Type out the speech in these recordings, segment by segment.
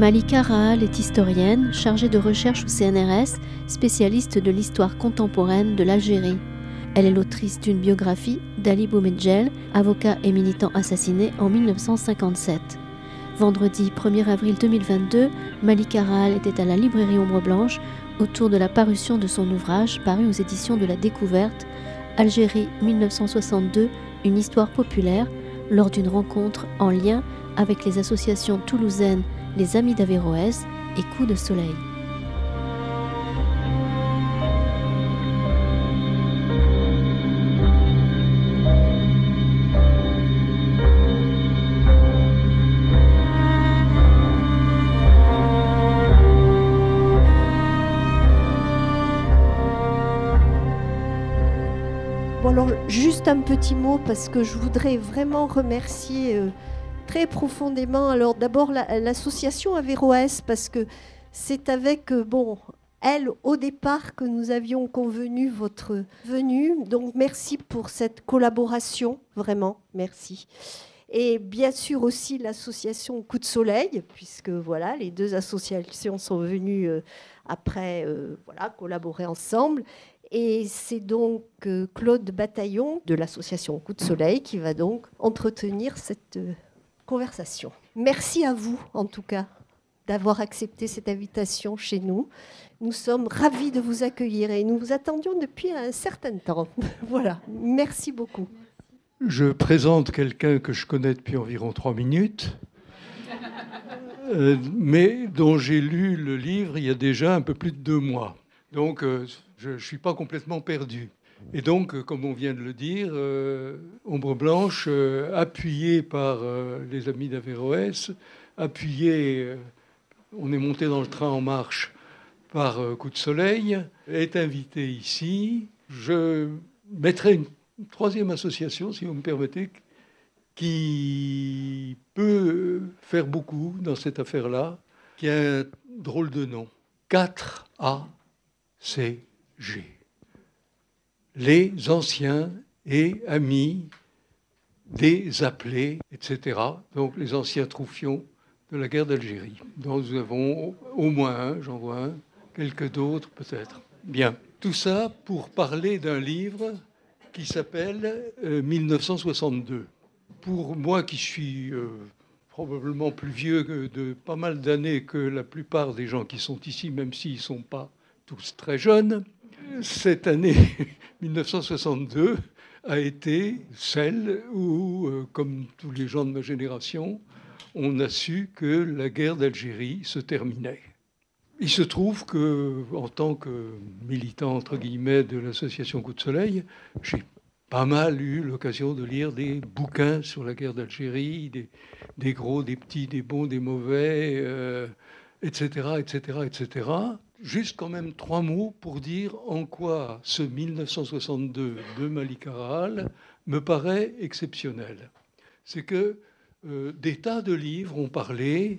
Malika Rahal est historienne, chargée de recherche au CNRS, spécialiste de l'histoire contemporaine de l'Algérie. Elle est l'autrice d'une biographie d'Ali Boumedjel, avocat et militant assassiné en 1957. Vendredi 1er avril 2022, Malika Rahal était à la librairie Ombre Blanche autour de la parution de son ouvrage paru aux éditions de la Découverte, Algérie 1962, une histoire populaire, lors d'une rencontre en lien avec les associations toulousaines Les Amis d'Averroès et Coup de Soleil. juste un petit mot parce que je voudrais vraiment remercier euh, très profondément. Alors d'abord l'association Averroès parce que c'est avec euh, bon elle au départ que nous avions convenu votre venue. Donc merci pour cette collaboration, vraiment merci. Et bien sûr aussi l'association Coup de Soleil, puisque voilà, les deux associations sont venues euh, après voilà, collaborer ensemble. Et c'est donc euh, Claude Bataillon de l'association Coup de Soleil qui va donc entretenir cette euh, Merci à vous, en tout cas, d'avoir accepté cette invitation chez nous. Nous sommes ravis de vous accueillir et nous vous attendions depuis un certain temps. voilà, merci beaucoup. Je présente quelqu'un que je connais depuis environ trois minutes, euh, mais dont j'ai lu le livre il y a déjà un peu plus de deux mois. Donc, je ne suis pas complètement perdu. Et donc, euh, comme on vient de le dire, euh, Ombre Blanche, euh, appuyée par les amis d'Averroès, appuyée, on est monté dans le train en marche par Coup de Soleil, est invité ici. Je mettrai une troisième association, si vous me permettez, qui peut faire beaucoup dans cette affaire-là, qui a un drôle de nom. 4A, c'est G. Les anciens et amis des appelés, etc. Donc les anciens troufions de la guerre d'Algérie, dont nous avons au moins un, j'en vois un, quelques d'autres peut-être. Bien, tout ça pour parler d'un livre qui s'appelle 1962. Euh, pour moi qui suis euh, probablement plus vieux que de pas mal d'années que la plupart des gens qui sont ici, même s'ils ne sont pas tous très jeunes, cette année 1962 a été celle où, euh, comme tous les gens de ma génération, on a su que la guerre d'Algérie se terminait. Il se trouve que, en tant que militant entre guillemets de l'association Coup de Soleil, j'ai pas mal eu l'occasion de lire des bouquins sur la guerre d'Algérie, des, gros, des petits, des bons, des mauvais, etc., etc., etc. Juste quand même trois mots pour dire en quoi ce 1962 de Malik Aral me paraît exceptionnel. C'est que euh, des tas de livres ont parlé,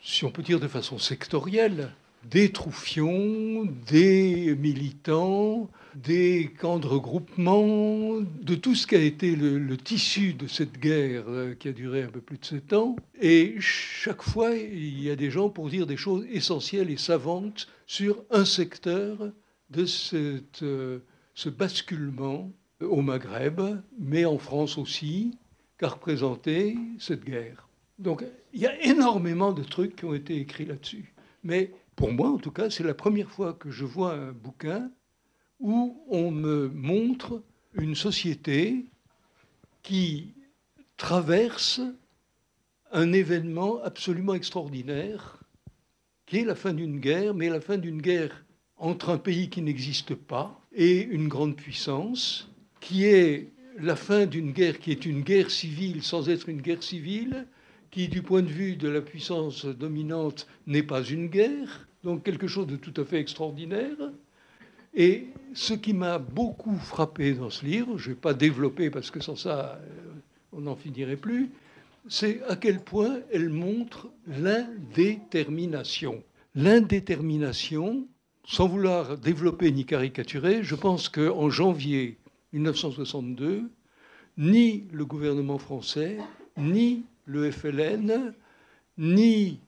si on peut dire de façon sectorielle, des troufions, des militants, des camps de regroupement, de tout ce qui a été le, tissu de cette guerre euh, qui a duré un peu plus de sept ans. Et chaque fois, il y a des gens pour dire des choses essentielles et savantes sur un secteur de euh, ce basculement au Maghreb, mais en France aussi, qu'a représenté cette guerre. Donc il y a énormément de trucs qui ont été écrits là-dessus. Mais pour moi, en tout cas, c'est la première fois que je vois un bouquin où on me montre une société qui traverse un événement absolument extraordinaire, qui est la fin d'une guerre, mais la fin d'une guerre entre un pays qui n'existe pas et une grande puissance, qui est la fin d'une guerre qui est une guerre civile sans être une guerre civile, qui du point de vue de la puissance dominante n'est pas une guerre, donc quelque chose de tout à fait extraordinaire, et ce qui m'a beaucoup frappé dans ce livre, je ne vais pas développer parce que sans ça, euh, on n'en finirait plus, c'est à quel point elle montre l'indétermination. L'indétermination, sans vouloir développer ni caricaturer, je pense qu'en janvier 1962, ni le gouvernement français, ni le FLN, ni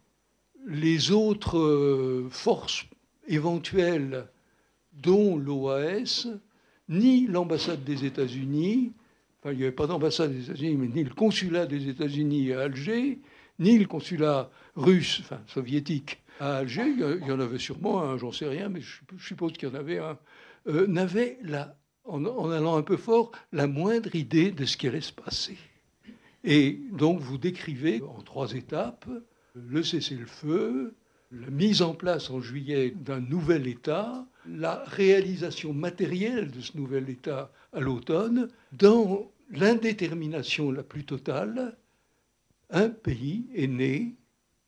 les autres euh, forces éventuelles, dont l'OAS, ni l'ambassade des États-Unis, enfin il n'y avait pas d'ambassade des États-Unis, mais ni le consulat des États-Unis à Alger, ni le consulat russe, enfin soviétique à Alger, il y en avait sûrement un, j'en sais rien, mais je suppose qu'il y en avait un, euh, n'avait, en, en allant un peu fort, la moindre idée de ce qui allait se passer. Et donc vous décrivez en trois étapes le cessez-le-feu, la mise en place en juillet d'un nouvel État, la réalisation matérielle de ce nouvel État à l'automne, dans l'indétermination la plus totale, un pays est né,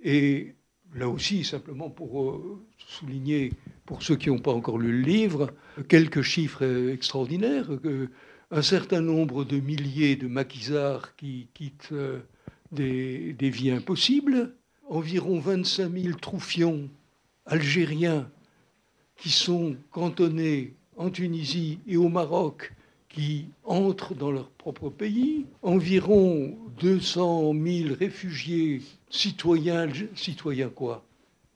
et là aussi, simplement pour euh, souligner, pour ceux qui n'ont pas encore lu le livre, quelques chiffres extraordinaires. Un certain nombre de milliers de maquisards qui quittent euh, des, des vies impossibles, environ 25 000 troufions algériens qui sont cantonnés en Tunisie et au Maroc, qui entrent dans leur propre pays, environ 200 000 réfugiés citoyens, citoyens quoi?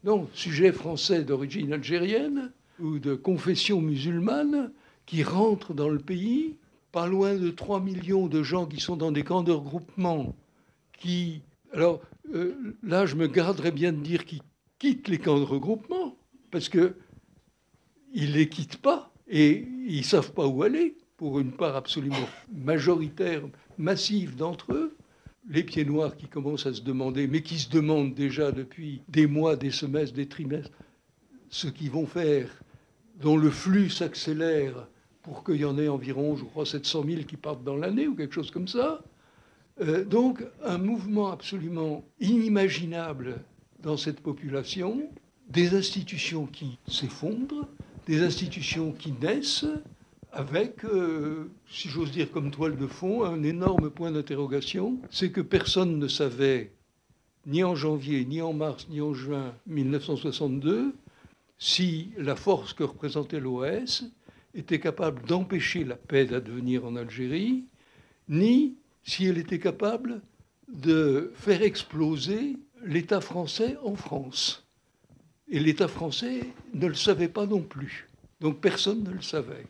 Non, sujets français d'origine algérienne ou de confession musulmane qui rentrent dans le pays, pas loin de 3 millions de gens qui sont dans des camps de regroupement, qui... Alors, euh, là, je me garderais bien de dire qu'ils quittent les camps de regroupement, parce qu'ils ne les quittent pas et ils ne savent pas où aller, pour une part absolument majoritaire, massive d'entre eux. Les pieds noirs qui commencent à se demander, mais qui se demandent déjà depuis des mois, des semestres, des trimestres, ce qu'ils vont faire, dont le flux s'accélère pour qu'il y en ait environ, je crois, 700 000 qui partent dans l'année ou quelque chose comme ça. Euh, donc un mouvement absolument inimaginable dans cette population, des institutions qui s'effondrent, des institutions qui naissent, avec, euh, si j'ose dire comme toile de fond, un énorme point d'interrogation, c'est que personne ne savait, ni en janvier, ni en mars, ni en juin 1962, si la force que représentait l'OAS était capable d'empêcher la paix d'advenir en Algérie, ni si elle était capable de faire exploser l'État français en France. Et l'État français ne le savait pas non plus. Donc personne ne le savait.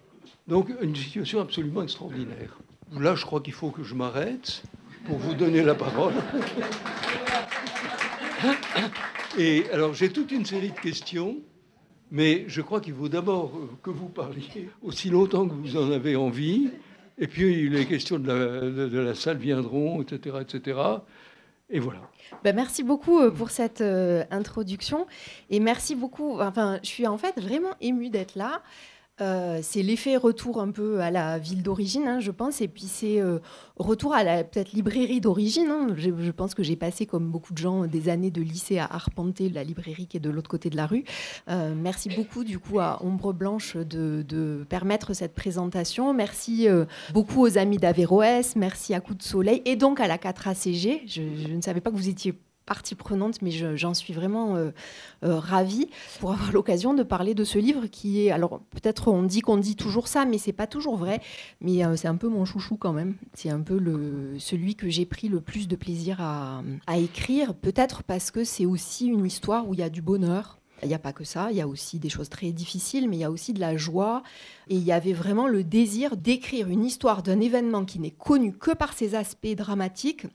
Donc une situation absolument extraordinaire. Là, je crois qu'il faut que je m'arrête pour vous donner la parole. Et alors, j'ai toute une série de questions, mais je crois qu'il faut d'abord que vous parliez aussi longtemps que vous en avez envie. Et puis les questions de la, salle viendront, etc., etc. Et voilà. Ben merci beaucoup euh, pour cette euh, introduction. Et merci beaucoup. Enfin, je suis en fait vraiment émue d'être là. Euh, c'est l'effet retour un peu à la ville d'origine, hein, je pense, et puis c'est euh, retour à la peut-être librairie d'origine. Hein. Je, pense que j'ai passé, comme beaucoup de gens, des années de lycée à arpenter la librairie qui est de l'autre côté de la rue. Euh, merci beaucoup, du coup, à Ombre Blanche de, permettre cette présentation. Merci beaucoup aux amis d'Averroès, merci à Coup de Soleil, et donc à la 4ACG. Je, je ne savais pas que vous étiez partie prenante, mais j'en suis vraiment euh, euh, ravie pour avoir l'occasion de parler de ce livre qui est, alors peut-être on dit qu'on dit toujours ça, mais c'est pas toujours vrai, mais euh, c'est un peu mon chouchou quand même. C'est un peu le, celui que j'ai pris le plus de plaisir à, à écrire, peut-être parce que c'est aussi une histoire où il y a du bonheur. Il n'y a pas que ça, il y a aussi des choses très difficiles, mais il y a aussi de la joie. Et il y avait vraiment le désir d'écrire une histoire d'un événement qui n'est connu que par ses aspects dramatiques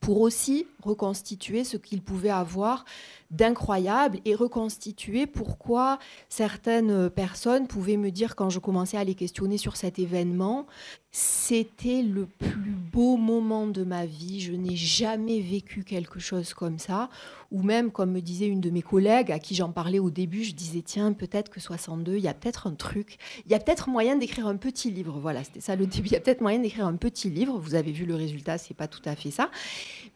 pour aussi reconstituer ce qu'il pouvait avoir d'incroyable et reconstituer pourquoi certaines personnes pouvaient me dire quand je commençais à les questionner sur cet événement, c'était le plus beau moment de ma vie, je n'ai jamais vécu quelque chose comme ça, ou même comme me disait une de mes collègues à qui j'en parlais au début, je disais tiens, peut-être que 62, il y a peut-être un truc, il y a peut-être moyen d'écrire un petit livre, voilà, c'était ça le début, il y a peut-être moyen d'écrire un petit livre, vous avez vu le résultat, c'est pas tout à fait ça,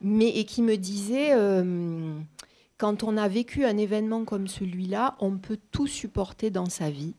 mais et qui me disait euh, quand on a vécu un événement comme celui-là, on peut tout supporter dans sa vie.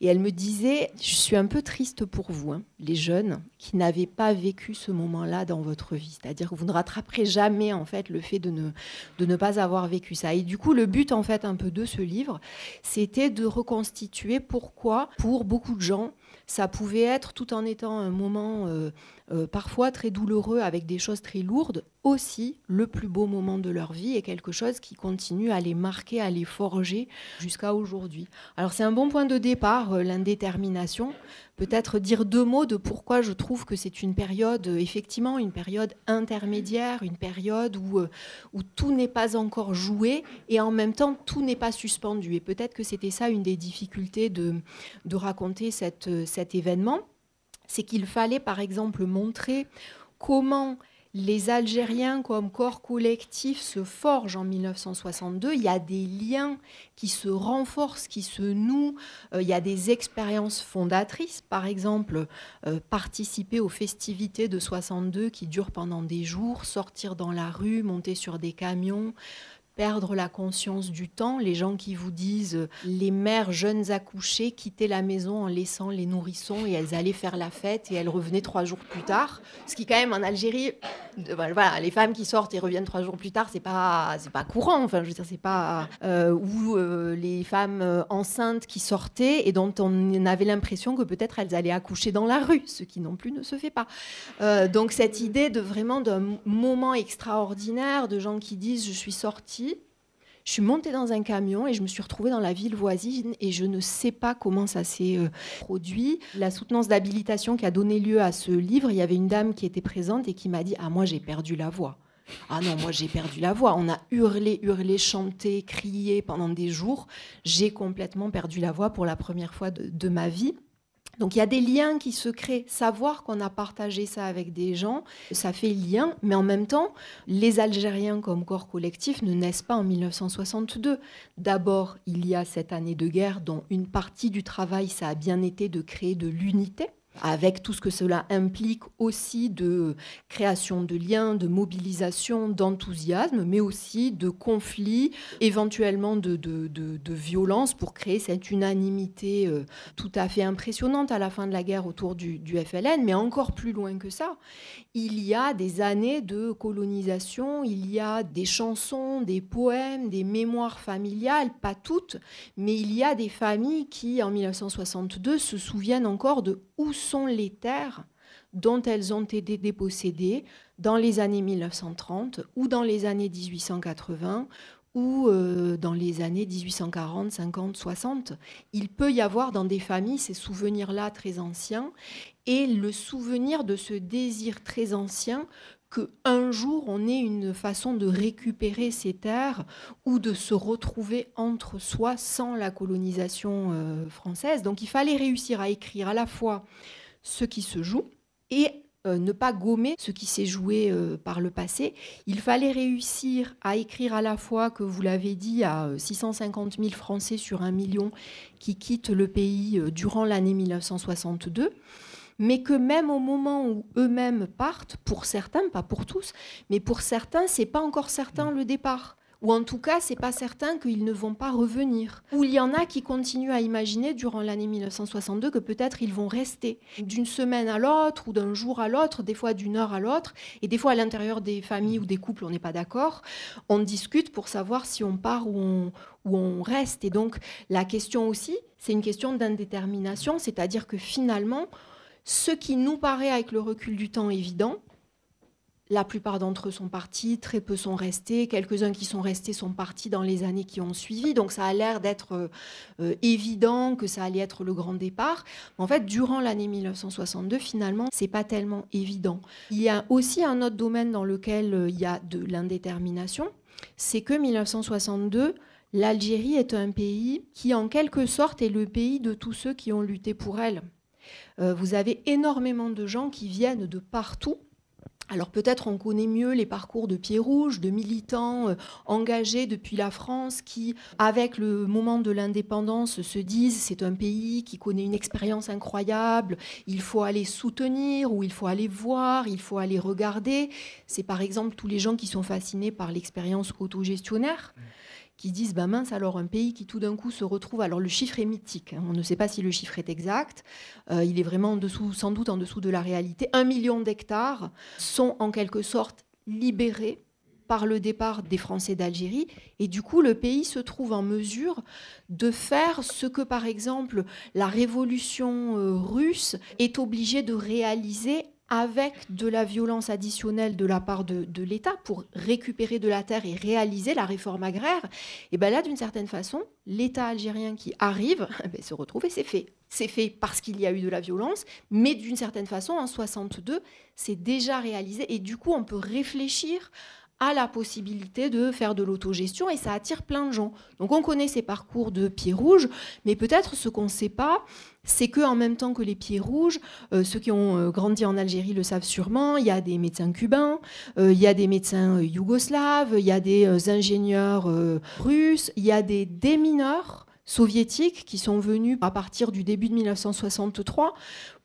Et elle me disait, je suis un peu triste pour vous, hein, les jeunes, qui n'avez pas vécu ce moment-là dans votre vie. C'est-à-dire que vous ne rattraperez jamais en fait le fait de ne, pas avoir vécu ça. Et du coup, le but en fait un peu de ce livre, c'était de reconstituer pourquoi, pour beaucoup de gens, ça pouvait être, tout en étant un moment euh, euh, parfois très douloureux avec des choses très lourdes, aussi le plus beau moment de leur vie et quelque chose qui continue à les marquer, à les forger jusqu'à aujourd'hui. Alors c'est un bon point de départ, euh, l'indétermination. Peut-être dire deux mots de pourquoi je trouve que c'est une période, effectivement, une période intermédiaire, une période où, tout n'est pas encore joué et en même temps tout n'est pas suspendu. Et peut-être que c'était ça une des difficultés de, raconter cet événement, c'est qu'il fallait par exemple montrer comment les Algériens comme corps collectif se forgent en 1962. Il y a des liens qui se renforcent, qui se nouent. Euh, il y a des expériences fondatrices. Par exemple, euh, participer aux festivités de 62 qui durent pendant des jours, sortir dans la rue, monter sur des camions, perdre la conscience du temps. Les gens qui vous disent euh, les mères jeunes accouchées quittaient la maison en laissant les nourrissons et elles allaient faire la fête et elles revenaient trois jours plus tard. Ce qui quand même en Algérie, voilà, les femmes qui sortent et reviennent trois jours plus tard, c'est pas c'est pas courant. Enfin, je veux dire, c'est pas euh, ou euh, les femmes enceintes qui sortaient et dont on avait l'impression que peut-être elles allaient accoucher dans la rue, ce qui non plus ne se fait pas. donc cette idée de vraiment d'un moment extraordinaire de gens qui disent je suis sortie je suis montée dans un camion et je me suis retrouvée dans la ville voisine et je ne sais pas comment ça s'est euh, produit. La soutenance d'habilitation qui a donné lieu à ce livre, il y avait une dame qui était présente et qui m'a dit Ah, moi j'ai perdu la voix. Ah non, moi j'ai perdu la voix. On a hurlé, hurlé, chanté, crié pendant des jours. J'ai complètement perdu la voix pour la première fois de ma vie. Donc il y a des liens qui se créent. Savoir qu'on a partagé ça avec des gens, ça fait lien, mais en même temps, les Algériens comme corps collectif ne naissent pas en 1962. D'abord, il y a cette année de guerre dont une partie du travail, ça a bien été de créer de l'unité avec tout ce que cela implique aussi de création de liens, de mobilisation, d'enthousiasme, mais aussi de conflits, éventuellement de, de, violence pour créer cette unanimité euh, tout à fait impressionnante à la fin de la guerre autour du, du FLN, mais encore plus loin que ça. Il y a des années de colonisation, il y a des chansons, des poèmes, des mémoires familiales, pas toutes, mais il y a des familles qui, en 1962, se souviennent encore de où sont les terres dont elles ont été dépossédées dans les années 1930 ou dans les années 1880 ou euh, dans les années 1840, 50, 60. Il peut y avoir dans des familles ces souvenirs-là très anciens et le souvenir de ce désir très ancien que un jour on ait une façon de récupérer ces terres ou de se retrouver entre soi sans la colonisation euh, française. Donc il fallait réussir à écrire à la fois ce qui se joue et euh, ne pas gommer ce qui s'est joué euh, par le passé. Il fallait réussir à écrire à la fois que vous l'avez dit à 650 000 Français sur un million qui quittent le pays durant l'année 1962 mais que même au moment où eux-mêmes partent, pour certains, pas pour tous, mais pour certains, c'est pas encore certain le départ. Ou en tout cas, c'est pas certain qu'ils ne vont pas revenir. Ou il y en a qui continuent à imaginer durant l'année 1962 que peut-être ils vont rester d'une semaine à l'autre ou d'un jour à l'autre, des fois d'une heure à l'autre, et des fois à l'intérieur des familles ou des couples, on n'est pas d'accord. On discute pour savoir si on part ou on, ou on reste. Et donc la question aussi, c'est une question d'indétermination, c'est-à-dire que finalement, ce qui nous paraît avec le recul du temps évident, la plupart d'entre eux sont partis, très peu sont restés, quelques-uns qui sont restés sont partis dans les années qui ont suivi, donc ça a l'air d'être euh, évident que ça allait être le grand départ. En fait, durant l'année 1962, finalement, c'est pas tellement évident. Il y a aussi un autre domaine dans lequel euh, il y a de l'indétermination, c'est que 1962, l'Algérie est un pays qui, en quelque sorte, est le pays de tous ceux qui ont lutté pour elle. Euh, vous avez énormément de gens qui viennent de partout. Alors peut-être on connaît mieux les parcours de Pieds Rouges, de militants euh, engagés depuis la France qui, avec le moment de l'indépendance, se disent c'est un pays qui connaît une expérience incroyable, il faut aller soutenir ou il faut aller voir, il faut aller regarder. C'est par exemple tous les gens qui sont fascinés par l'expérience autogestionnaire qui disent bah mince alors un pays qui tout d'un coup se retrouve alors le chiffre est mythique hein, on ne sait pas si le chiffre est exact. Euh, il est vraiment en dessous sans doute en dessous de la réalité. Un million d'hectares sont en quelque sorte libérés par le départ des Français d'Algérie. Et du coup, le pays se trouve en mesure de faire ce que, par exemple, la révolution euh, russe est obligée de réaliser avec de la violence additionnelle de la part de, l'État pour récupérer de la terre et réaliser la réforme agraire, et bien là, d'une certaine façon, l'État algérien qui arrive eh ben, se retrouve et c'est fait. C'est fait parce qu'il y a eu de la violence, mais d'une certaine façon, en 62, c'est déjà réalisé et du coup, on peut réfléchir à la possibilité de faire de l'autogestion et ça attire plein de gens. Donc on connaît ces parcours de pieds rouges, mais peut-être ce qu'on ne sait pas, c'est que en même temps que les pieds rouges, euh, ceux qui ont euh, grandi en Algérie le savent sûrement, il y a des médecins cubains, euh, il y a des médecins yougoslaves, il y a des ingénieurs russes, il y a des démineurs soviétiques qui sont venus à partir du début de 1963.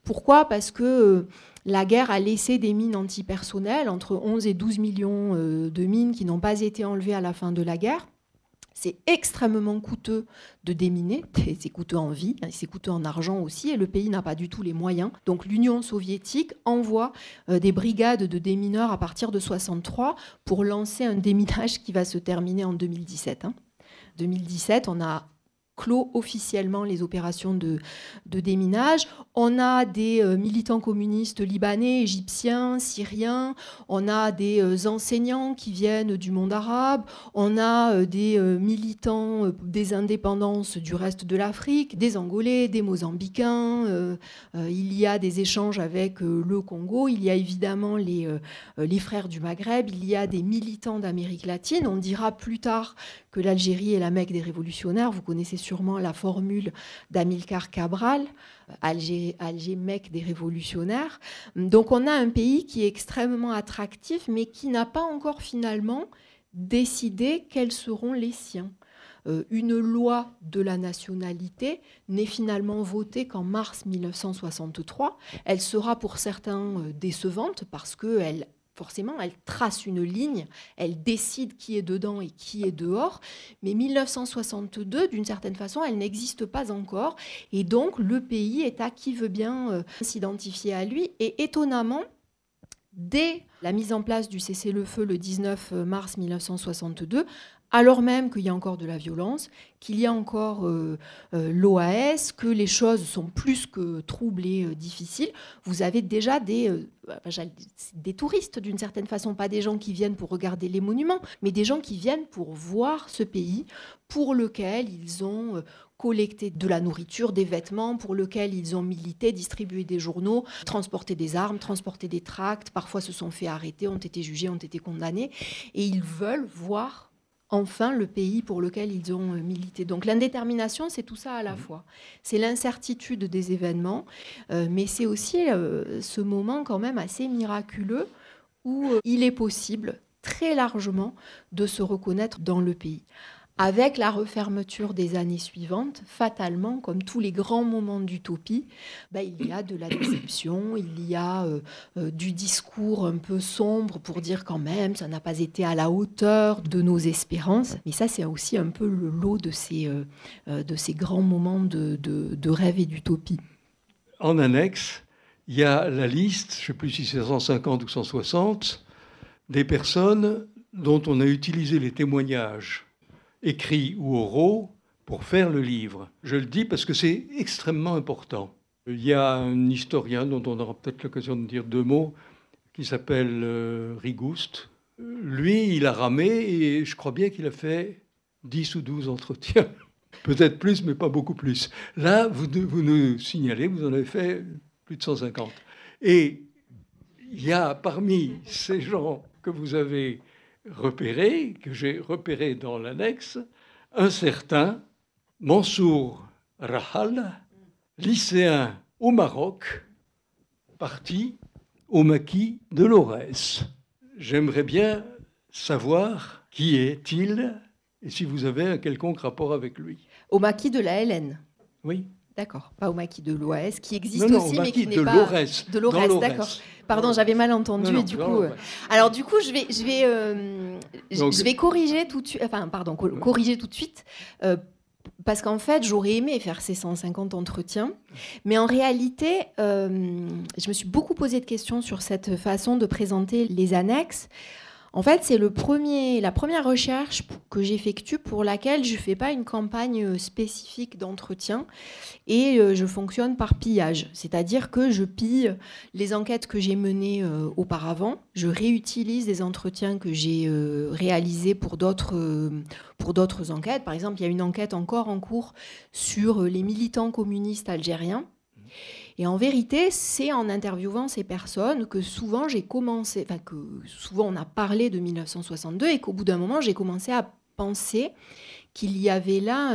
Pourquoi? Parce que la guerre a laissé des mines antipersonnelles, entre 11 et 12 millions euh, de mines qui n'ont pas été enlevées à la fin de la guerre. C'est extrêmement coûteux de déminer, c'est coûteux en vie, hein, c'est coûteux en argent aussi, et le pays n'a pas du tout les moyens. Donc l'Union soviétique envoie euh, des brigades de démineurs à partir de 63 pour lancer un déminage qui va se terminer en 2017. 2017, hein. on a clos officiellement les opérations de, déminage. On a des euh, militants communistes libanais, égyptiens, syriens, on a des euh, enseignants qui viennent du monde arabe, on a euh, des militants des indépendances du reste de l'Afrique, des Angolais, des Mozambicains, il y a des échanges avec le Congo, il y a évidemment les, les frères du Maghreb, il y a des militants d'Amérique latine. On dira plus tard que l'Algérie est la Mecque des révolutionnaires. Vous connaissez sûrement la formule d'Amilcar Cabral, Alger, Mecque des révolutionnaires. Donc on a un pays qui est extrêmement attractif, mais qui n'a pas encore finalement décidé quels seront les siens. Euh, une loi de la nationalité n'est finalement votée qu'en mars 1963. Elle sera pour certains euh, décevante parce qu'elle forcément, elle trace une ligne, elle décide qui est dedans et qui est dehors. Mais 1962, d'une certaine façon, elle n'existe pas encore. Et donc, le pays est à qui veut bien euh, s'identifier à lui. Et étonnamment, dès la mise en place du cessez-le-feu le 19 mars 1962, alors même qu'il y a encore de la violence, qu'il y a encore euh, euh, l'OAS, que les choses sont plus que troublées, et euh, difficiles, vous avez déjà des, des touristes d'une certaine façon, pas des gens qui viennent pour regarder les monuments, mais des gens qui viennent pour voir ce pays pour lequel ils ont collecté de la nourriture, des vêtements, pour lequel ils ont milité, distribué des journaux, transporté des armes, transporté des tracts, parfois se sont fait arrêter, ont été jugés, ont été condamnés, et ils veulent voir enfin le pays pour lequel ils ont euh, milité. Donc l'indétermination, c'est tout ça à la mmh. fois. C'est l'incertitude des événements, euh, mais c'est aussi euh, ce moment quand même assez miraculeux où il est possible très largement de se reconnaître dans le pays. Avec la refermeture des années suivantes, fatalement, comme tous les grands moments d'utopie, bah, il y a de la déception, il y a euh, euh, du discours un peu sombre pour dire quand même ça n'a pas été à la hauteur de nos espérances. Mais ça, c'est aussi un peu le lot de ces, euh, de ces grands moments de, de, de rêve et d'utopie. En annexe, il y a la liste, je ne sais plus si c'est 150 ou 160, des personnes dont on a utilisé les témoignages écrits ou oraux pour faire le livre. Je le dis parce que c'est extrêmement important. Il y a un historien dont on aura peut-être l'occasion de dire deux mots, qui s'appelle euh, Rigouste. Lui, il a ramé et je crois bien qu'il a fait 10 ou 12 entretiens. Peut-être plus, mais pas beaucoup plus. Là, vous, vous nous signalez, vous en avez fait plus de 150. Et il y a parmi ces gens que vous avez repéré, que j'ai repéré dans l'annexe, un certain Mansour Rahal, lycéen au Maroc, parti au maquis de Lorès. J'aimerais bien savoir qui est-il et si vous avez un quelconque rapport avec lui. Au maquis de la Hélène Oui. D'accord, pas au maquis de l'Ouest, qui existe non, aussi, au mais qui n'est pas l'Aurès. de dans l'Aurès. l'Aurès. D'accord. Pardon, j'avais mal entendu Non, et du coup. euh, Alors du coup, je vais, je vais, euh, je- Donc- je vais corriger tout de suite. Enfin, pardon, co- corriger tout de suite. euh, parce qu'en fait, j'aurais aimé faire ces 150 entretiens, mais en réalité, je me suis beaucoup posé de questions sur cette façon de présenter les annexes. En fait, c'est le premier, la première recherche que j'effectue pour laquelle je ne fais pas une campagne euh, spécifique d'entretien et euh, je fonctionne par pillage. C'est-à-dire que je pille les enquêtes que j'ai menées euh, auparavant, je réutilise des entretiens que j'ai réalisés pour d'autres pour d'autres enquêtes. Par exemple, il y a une enquête encore en cours sur les militants communistes algériens. Et en vérité, c'est en interviewant ces personnes que souvent j'ai commencé, enfin que souvent on a parlé de 1962 et qu'au bout d'un moment j'ai commencé à penser qu'il y avait là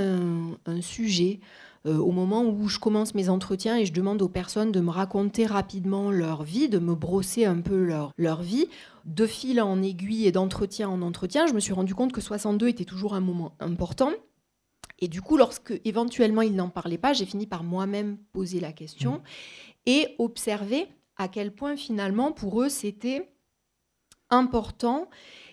un, sujet. Euh, au moment où je commence mes entretiens et je demande aux personnes de me raconter rapidement leur vie, de me brosser un peu leur, leur vie, de fil en aiguille et d'entretien en entretien, je me suis rendu compte que 62 était toujours un moment important. Et du coup, lorsque éventuellement ils n'en parlaient pas, j'ai fini par moi-même poser la question et observer à quel point finalement pour eux c'était important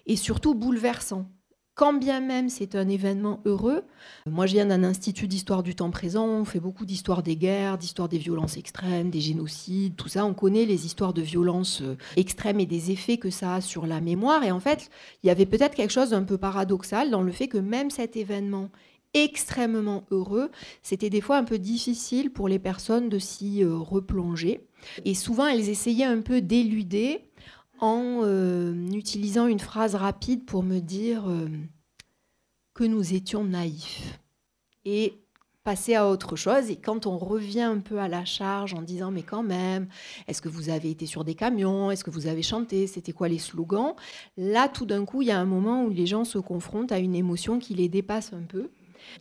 et surtout bouleversant. Quand bien même c'est un événement heureux, moi je viens d'un institut d'histoire du temps présent, on fait beaucoup d'histoire des guerres, d'histoire des violences extrêmes, des génocides, tout ça, on connaît les histoires de violences euh, extrêmes et des effets que ça a sur la mémoire. Et en fait, il y avait peut-être quelque chose d'un peu paradoxal dans le fait que même cet événement extrêmement heureux, c'était des fois un peu difficile pour les personnes de s'y euh, replonger. Et souvent, elles essayaient un peu d'éluder en euh, utilisant une phrase rapide pour me dire euh, que nous étions naïfs. Et passer à autre chose. Et quand on revient un peu à la charge en disant mais quand même, est-ce que vous avez été sur des camions? Est-ce que vous avez chanté? C'était quoi les slogans? Là, tout d'un coup, il y a un moment où les gens se confrontent à une émotion qui les dépasse un peu.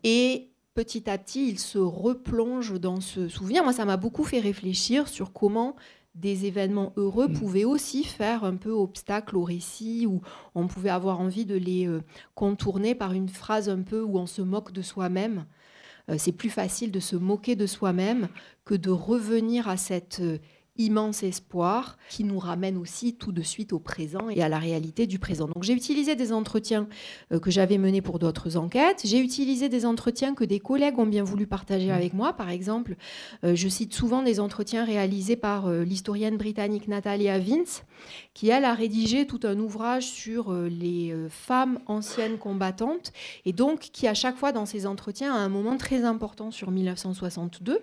Et petit à petit, ils se replongent dans ce souvenir. Moi, ça m'a beaucoup fait réfléchir sur comment des événements heureux pouvaient aussi faire un peu obstacle au récit, où on pouvait avoir envie de les euh, contourner par une phrase un peu où on se moque de soi-même. Euh, c'est plus facile de se moquer de soi-même que de revenir à cet euh, immense espoir qui nous ramène aussi tout de suite au présent et à la réalité du présent. Donc j'ai utilisé des entretiens euh, que j'avais menés pour d'autres enquêtes. J'ai utilisé des entretiens que des collègues ont bien voulu partager avec moi. Par exemple, euh, je cite souvent des entretiens réalisés par euh, l'historienne britannique Natalia Vince, qui elle a rédigé tout un ouvrage sur les femmes anciennes combattantes et donc qui à chaque fois dans ses entretiens a un moment très important sur 1962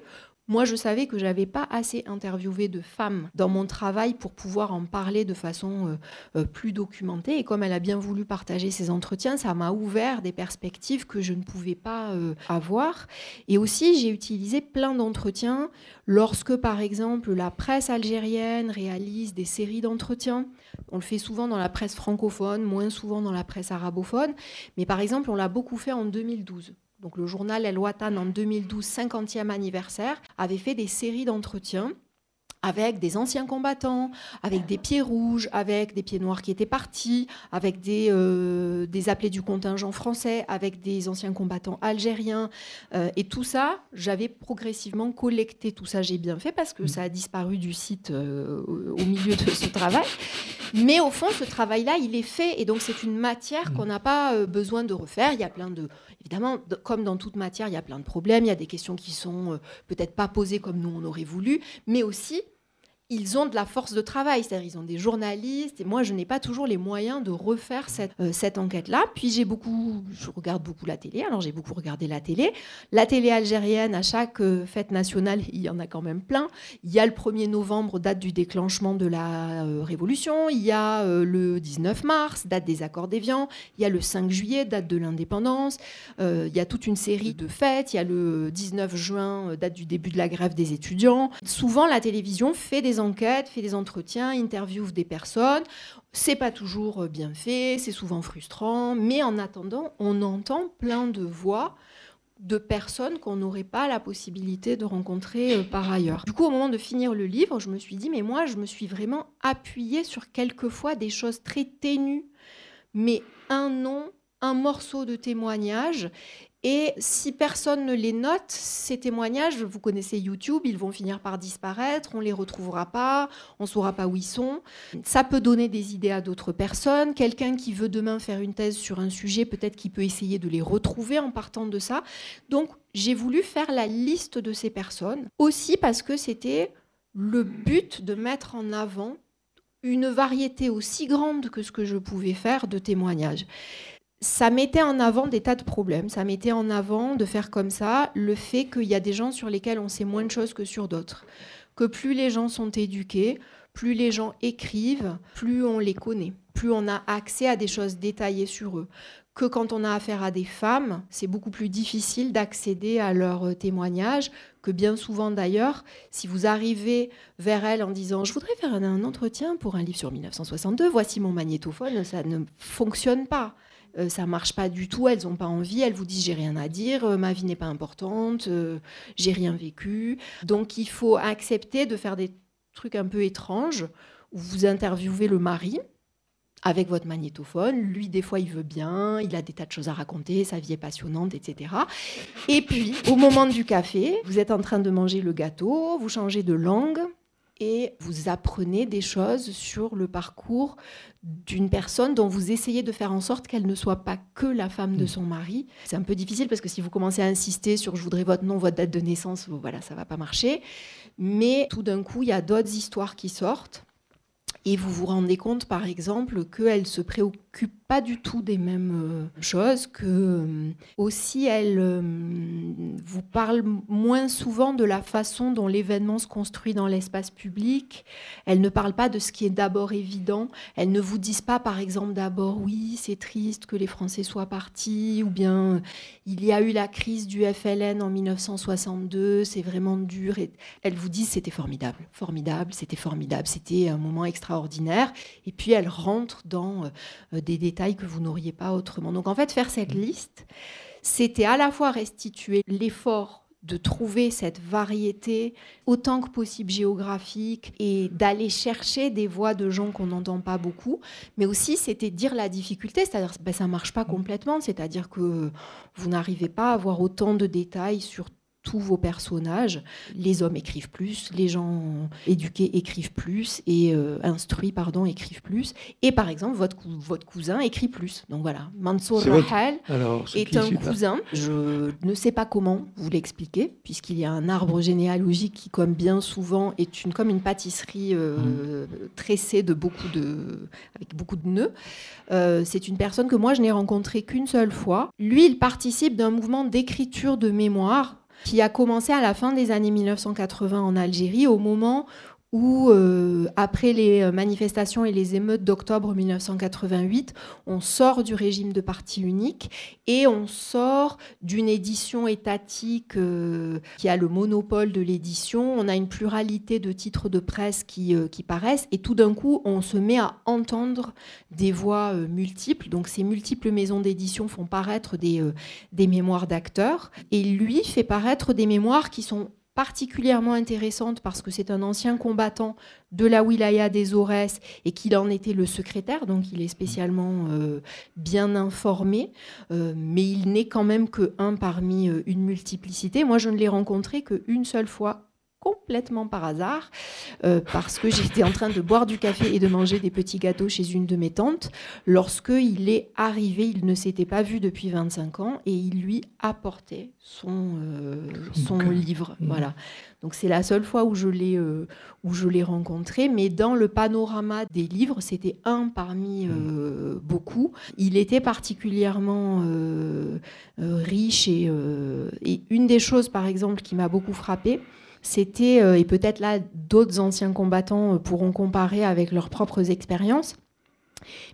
moi, je savais que j'avais pas assez interviewé de femmes dans mon travail pour pouvoir en parler de façon euh, euh, plus documentée. Et comme elle a bien voulu partager ses entretiens, ça m'a ouvert des perspectives que je ne pouvais pas euh, avoir. Et aussi, j'ai utilisé plein d'entretiens lorsque, par exemple, la presse algérienne réalise des séries d'entretiens. On le fait souvent dans la presse francophone, moins souvent dans la presse arabophone. Mais par exemple, on l'a beaucoup fait en 2012. Donc le journal El Watan en 2012, 50e anniversaire, avait fait des séries d'entretiens avec des anciens combattants, avec des pieds rouges, avec des pieds noirs qui étaient partis, avec des, euh, appelés du contingent français, avec des anciens combattants algériens. Euh, et tout ça, j'avais progressivement collecté tout ça. J'ai bien fait parce que ça a disparu du site euh, au milieu de ce travail. Mais au fond, ce travail-là, il est fait. Et donc, c'est une matière qu'on n'a pas besoin de refaire. Il y a plein de. Évidemment, de- comme dans toute matière, il y a plein de problèmes. Il y a des questions qui sont euh, peut-être pas posées comme nous on aurait voulu. Mais aussi, ils ont de la force de travail, c'est-à-dire ils ont des journalistes, et moi je n'ai pas toujours les moyens de refaire cette, euh, enquête-là. Puis j'ai beaucoup, je regarde beaucoup la télé, alors j'ai beaucoup regardé la télé. La télé algérienne, à chaque euh, fête nationale, il y en a quand même plein. Il y a le 1er novembre, date du déclenchement de la euh, révolution, il y a le 19 mars, date des accords d'Évian, il y a le 5 juillet, date de l'indépendance, il y a toute une série de fêtes, il y a le 19 juin, date du début de la grève des étudiants. Souvent la télévision fait des enquêtes, fait des entretiens, interviewe des personnes. C'est pas toujours euh, bien fait, c'est souvent frustrant, mais en attendant, on entend plein de voix de personnes qu'on n'aurait pas la possibilité de rencontrer euh, par ailleurs. Du coup, au moment de finir le livre, je me suis dit, mais moi, je me suis vraiment appuyée sur quelquefois des choses très ténues, mais un nom, un morceau de témoignage, Et si personne ne les note, ces témoignages, vous connaissez YouTube, ils vont finir par disparaître, on ne les retrouvera pas, on ne saura pas où ils sont. Ça peut donner des idées à d'autres personnes. Quelqu'un qui veut demain faire une thèse sur un sujet, peut-être qu'il peut essayer de les retrouver en partant de ça. Donc j'ai voulu faire la liste de ces personnes, aussi parce que c'était le but de mettre en avant une variété aussi grande que ce que je pouvais faire de témoignages ça mettait en avant des tas de problèmes. Ça mettait en avant de faire comme ça le fait qu'il y a des gens sur lesquels on sait moins de choses que sur d'autres. Que plus les gens sont éduqués, plus les gens écrivent, plus on les connaît, plus on a accès à des choses détaillées sur eux. Que quand on a affaire à des femmes, c'est beaucoup plus difficile d'accéder à leurs témoignages, que bien souvent d'ailleurs, si vous arrivez vers elles en disant je voudrais faire un entretien pour un livre sur 1962, voici mon magnétophone, ça ne fonctionne pas. Euh, ça marche pas du tout, elles n'ont pas envie, elles vous disent j'ai rien à dire, euh, ma vie n'est pas importante, euh, j'ai rien vécu. Donc il faut accepter de faire des trucs un peu étranges où vous interviewez le mari avec votre magnétophone. Lui, des fois, il veut bien, il a des tas de choses à raconter, sa vie est passionnante, etc. Et puis, au moment du café, vous êtes en train de manger le gâteau, vous changez de langue et vous apprenez des choses sur le parcours d'une personne dont vous essayez de faire en sorte qu'elle ne soit pas que la femme de mm. son mari. C'est un peu difficile parce que si vous commencez à insister sur je voudrais votre nom, votre date de naissance, voilà, ça va pas marcher. Mais tout d'un coup, il y a d'autres histoires qui sortent et vous vous rendez compte, par exemple, qu'elle se préoccupe pas du tout des mêmes euh, choses, que euh, aussi elle euh, vous parle moins souvent de la façon dont l'événement se construit dans l'espace public. Elle ne parle pas de ce qui est d'abord évident. Elle ne vous dit pas, par exemple, d'abord oui, c'est triste que les Français soient partis, ou bien il y a eu la crise du FLN en 1962, c'est vraiment dur. Elle vous dit c'était formidable, formidable, c'était formidable, c'était un moment extraordinaire. Et puis elle rentre dans des détails que vous n'auriez pas autrement. Donc en fait, faire cette liste, c'était à la fois restituer l'effort de trouver cette variété autant que possible géographique et d'aller chercher des voix de gens qu'on n'entend pas beaucoup, mais aussi c'était dire la difficulté, c'est-à-dire ben, ça marche pas complètement, c'est-à-dire que vous n'arrivez pas à avoir autant de détails sur tous vos personnages. Les hommes écrivent plus, les gens éduqués écrivent plus et euh, instruits pardon écrivent plus. Et par exemple, votre, votre cousin écrit plus. Donc voilà, Mansour Rahal est, un cousin. Je ne sais pas comment vous l'expliquer, puisqu'il y a un arbre généalogique qui, comme bien souvent, est une, comme une pâtisserie euh, mmh. tressée de beaucoup de, avec beaucoup de nœuds. Euh, c'est une personne que moi je n'ai rencontrée qu'une seule fois. Lui, il participe d'un mouvement d'écriture de mémoire qui a commencé à la fin des années 1980 en Algérie, au moment où, euh, après les euh, manifestations et les émeutes d'octobre 1988, on sort du régime de parti unique et on sort d'une édition étatique euh, qui a le monopole de l'édition. On a une pluralité de titres de presse qui, qui paraissent et tout d'un coup, on se met à entendre des voix multiples. Donc ces multiples maisons d'édition font paraître des, des mémoires d'acteurs et lui fait paraître des mémoires qui sont particulièrement intéressante parce que c'est un ancien combattant de la wilaya des Aurès et qu'il en était le secrétaire, donc il est spécialement euh, bien informé, euh, mais il n'est quand même que un parmi euh, une multiplicité. Moi, je ne l'ai rencontré qu'une seule fois complètement par hasard, euh, parce que j'étais en train de boire du café et de manger des petits gâteaux chez une de mes tantes, lorsque il est arrivé, il ne s'était pas vu depuis 25 ans, et il lui apportait son, euh, son livre. Mmh. Voilà. Donc c'est la seule fois où je l'ai euh, où je l'ai rencontré, mais dans le panorama des livres, c'était un parmi mmh. beaucoup. Il était particulièrement riche et, et une des choses, par exemple, qui m'a beaucoup frappée, c'était, euh, et peut-être là d'autres anciens combattants euh, pourront comparer avec leurs propres expériences,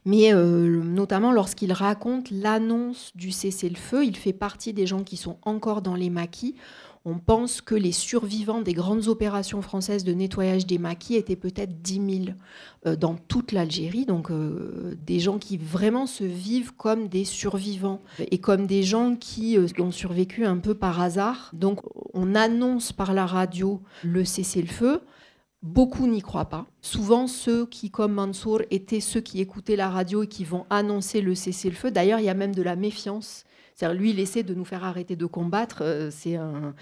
mais euh, notamment lorsqu'il raconte l'annonce du cessez-le-feu, il fait partie des gens qui sont encore dans les maquis on pense que les survivants des grandes opérations françaises de nettoyage des maquis étaient peut-être 10 000 euh, dans toute l'Algérie, donc euh, des gens qui vraiment se vivent comme des survivants et comme des gens qui euh, ont survécu un peu par hasard. Donc on annonce par la radio le cessez-le-feu. Beaucoup n'y croient pas. Souvent, ceux qui, comme Mansour, étaient ceux qui écoutaient la radio et qui vont annoncer le cessez-le-feu. D'ailleurs, il y a même de la méfiance lui, il essaie de nous faire arrêter de combattre. Euh, c'est un,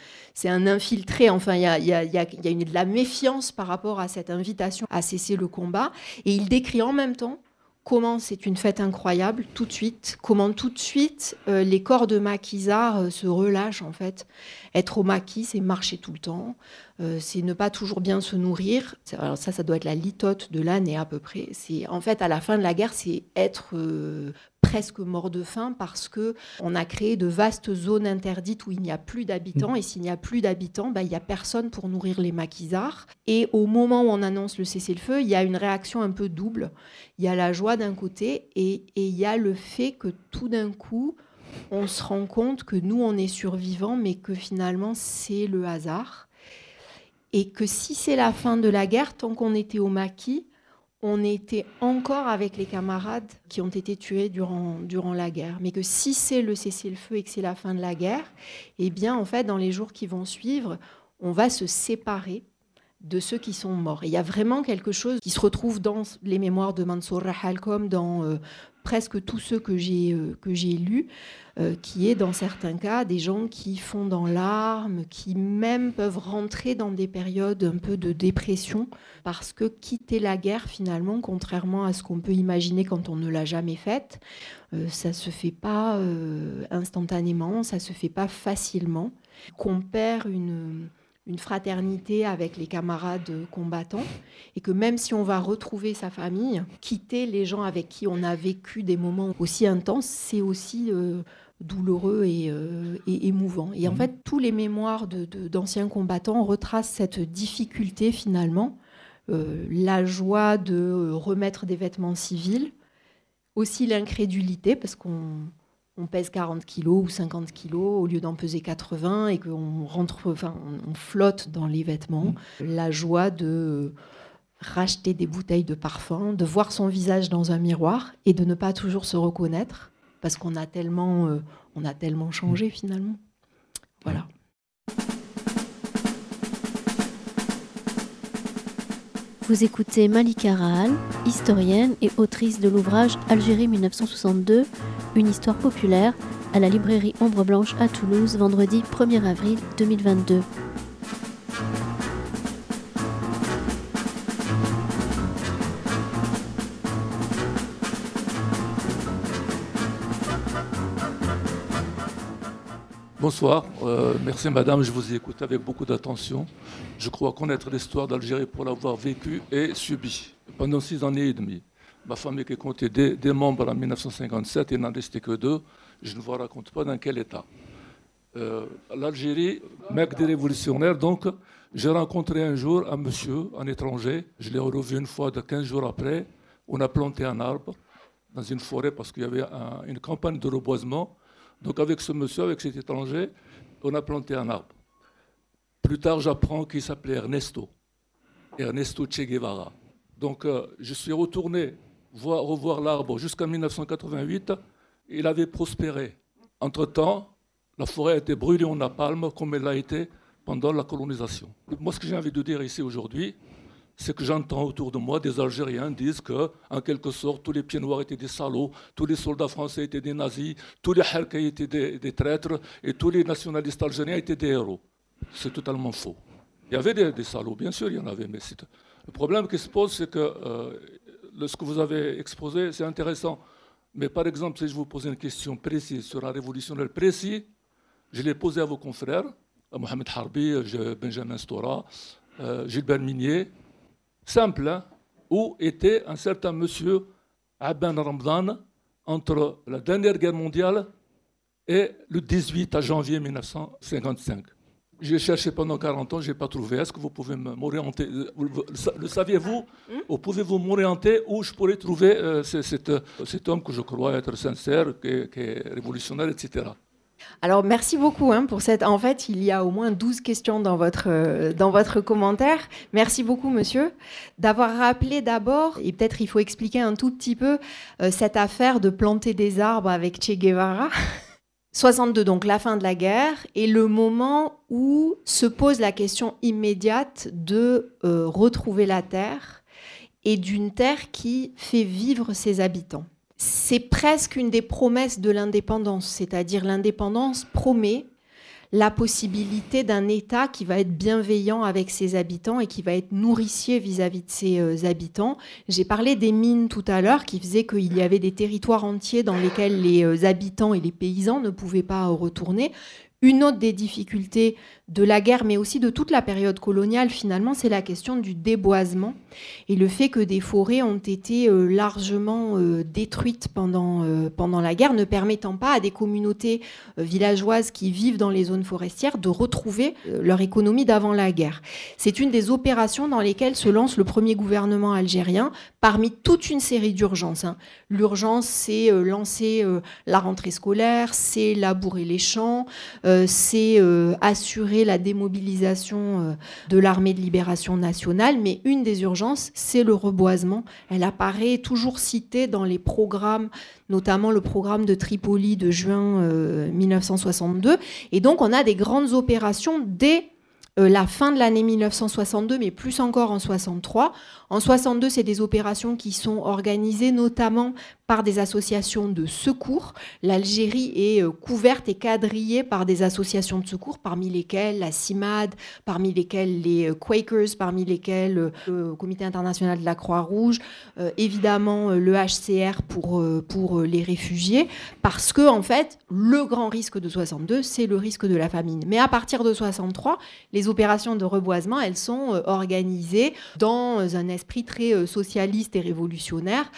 un infiltré. Enfin, il y a, y, a, y a une, de la méfiance par rapport à cette invitation à cesser le combat. Et il décrit en même temps comment c'est une fête incroyable tout de suite, comment tout de suite euh, les corps de maquisards euh, se relâchent en fait. Être au maquis, c'est marcher tout le temps, euh, c'est ne pas toujours bien se nourrir. Alors ça, ça doit être la litote de l'année à peu près. C'est en fait à la fin de la guerre, c'est être presque mort de faim parce que on a créé de vastes zones interdites où il n'y a plus d'habitants et s'il n'y a plus d'habitants, bah, il n'y a personne pour nourrir les maquisards. Et au moment où on annonce le cessez-le-feu, il y a une réaction un peu double. Il y a la joie d'un côté et, et il y a le fait que tout d'un coup, on se rend compte que nous, on est survivants, mais que finalement, c'est le hasard. Et que si c'est la fin de la guerre, tant qu'on était au maquis, on était encore avec les camarades qui ont été tués durant, durant la guerre. Mais que si c'est le cessez-le-feu et que c'est la fin de la guerre, eh bien, en fait, dans les jours qui vont suivre, on va se séparer de ceux qui sont morts. Il y a vraiment quelque chose qui se retrouve dans les mémoires de Mansour Rahal, comme dans euh, presque tous ceux que j'ai euh, lus, euh, qui est dans certains cas des gens qui font dans l'arme, qui même peuvent rentrer dans des périodes un peu de dépression parce que quitter la guerre finalement, contrairement à ce qu'on peut imaginer quand on ne l'a jamais faite, ça se fait pas instantanément, ça se fait pas facilement, qu'on perd une une fraternité avec les camarades combattants et que même si on va retrouver sa famille, quitter les gens avec qui on a vécu des moments aussi intenses, c'est aussi euh, douloureux euh, et, émouvant. Et en mmh. fait, tous les mémoires d'anciens combattants retracent cette difficulté finalement, euh, la joie de remettre des vêtements civils, aussi l'incrédulité parce qu'on on pèse 40 kilos ou 50 kilos au lieu d'en peser 80 et qu'on rentre, enfin, on flotte dans les vêtements. Mm. La joie de racheter des bouteilles de parfum, de voir son visage dans un miroir et de ne pas toujours se reconnaître parce qu'on a tellement, euh, on a tellement changé finalement. Voilà. Vous écoutez Malika Rahal, historienne et autrice de l'ouvrage Algérie 1962, une histoire populaire, à la librairie Ombre Blanche à Toulouse, vendredi 1er avril 2022. Bonsoir, euh, merci madame, je vous écoute avec beaucoup d'attention. Je crois connaître l'histoire d'Algérie pour l'avoir vécue et subie pendant six années et demie. Ma famille qui comptait des, membres en 1957, il n'en restait que deux. Je ne vous raconte pas dans quel état. Euh, L'Algérie, mec des révolutionnaires, donc j'ai rencontré un jour un monsieur, un étranger, je l'ai revu une fois de 15 jours après, on a planté un arbre dans une forêt parce qu'il y avait une campagne de reboisement donc avec ce monsieur, avec cet étranger, on a planté un arbre. Plus tard, j'apprends qu'il s'appelait Ernesto. Ernesto Che Guevara. Donc euh, je suis retourné voir, revoir l'arbre jusqu'en 1988. Il avait prospéré. Entre-temps, la forêt a été brûlée en napalm comme elle l'a été pendant la colonisation. Moi, ce que j'ai envie de dire ici aujourd'hui, c'est que j'entends autour de moi des Algériens disent que, en quelque sorte, tous les pieds noirs étaient des salauds, tous les soldats français étaient des nazis, tous les Harkais étaient des, traîtres et tous les nationalistes algériens étaient des héros. C'est totalement faux. Il y avait des, salauds, bien sûr, il y en avait, mais le problème qui se pose, c'est que euh, ce que vous avez exposé, c'est intéressant. Mais par exemple, si je vous pose une question précise sur un révolutionnaire précis, je l'ai posé à vos confrères, à Mohamed Harbi, Benjamin Stora, euh, Gilbert Minier, simple, hein, où était un certain monsieur Abban Ramdan entre la dernière guerre mondiale et le 18 janvier 1955. J'ai cherché pendant 40 ans, je n'ai pas trouvé. Est-ce que vous pouvez m'orienter? Le saviez-vous? Hmm? Ou pouvez-vous m'orienter où je pourrais trouver euh, cet, homme que je crois être sincère, qui est révolutionnaire, etc. Alors merci beaucoup hein, pour cette. En fait, il y a au moins 12 questions dans votre, euh, dans votre commentaire. Merci beaucoup, monsieur, d'avoir rappelé d'abord, et peut-être il faut expliquer un tout petit peu euh, cette affaire de planter des arbres avec Che Guevara. 62, donc la fin de la guerre, et le moment où se pose la question immédiate de euh, retrouver la terre et d'une terre qui fait vivre ses habitants. C'est presque une des promesses de l'indépendance, c'est-à-dire l'indépendance promet la possibilité d'un État qui va être bienveillant avec ses habitants et qui va être nourricier vis-à-vis de ses euh, habitants. J'ai parlé des mines tout à l'heure qui faisaient qu'il y avait des territoires entiers dans lesquels les euh, habitants et les paysans ne pouvaient pas retourner. Une autre des difficultés de la guerre, mais aussi de toute la période coloniale, finalement, c'est la question du déboisement et le fait que des forêts ont été euh, largement euh, détruites pendant, euh, pendant la guerre, ne permettant pas à des communautés villageoises qui vivent dans les zones forestières de retrouver leur économie d'avant la guerre. C'est une des opérations dans lesquelles se lance le premier gouvernement algérien parmi toute une série d'urgences. Hein. L'urgence, c'est lancer la rentrée scolaire, c'est labourer les champs, c'est assurer la démobilisation euh, de l'armée de libération nationale, mais une des urgences, c'est le reboisement. Elle apparaît toujours citée dans les programmes, notamment le programme de Tripoli de juin 1962. Euh, Et donc on a des grandes opérations dès euh, la fin de l'année 1962, mais plus encore en 63. En 62, c'est des opérations qui sont organisées notamment par des associations de secours. L'Algérie est euh, couverte et quadrillée par des associations de secours, parmi lesquelles la CIMAD, parmi lesquelles les euh, Quakers, parmi lesquelles euh, le Comité international de la Croix-Rouge, évidemment le HCR pour, pour les réfugiés, parce que en fait, le grand risque de 62, c'est le risque de la famine. Mais à partir de 63, les opérations de reboisement, elles sont organisées dans un esprit très socialiste et révolutionnaire,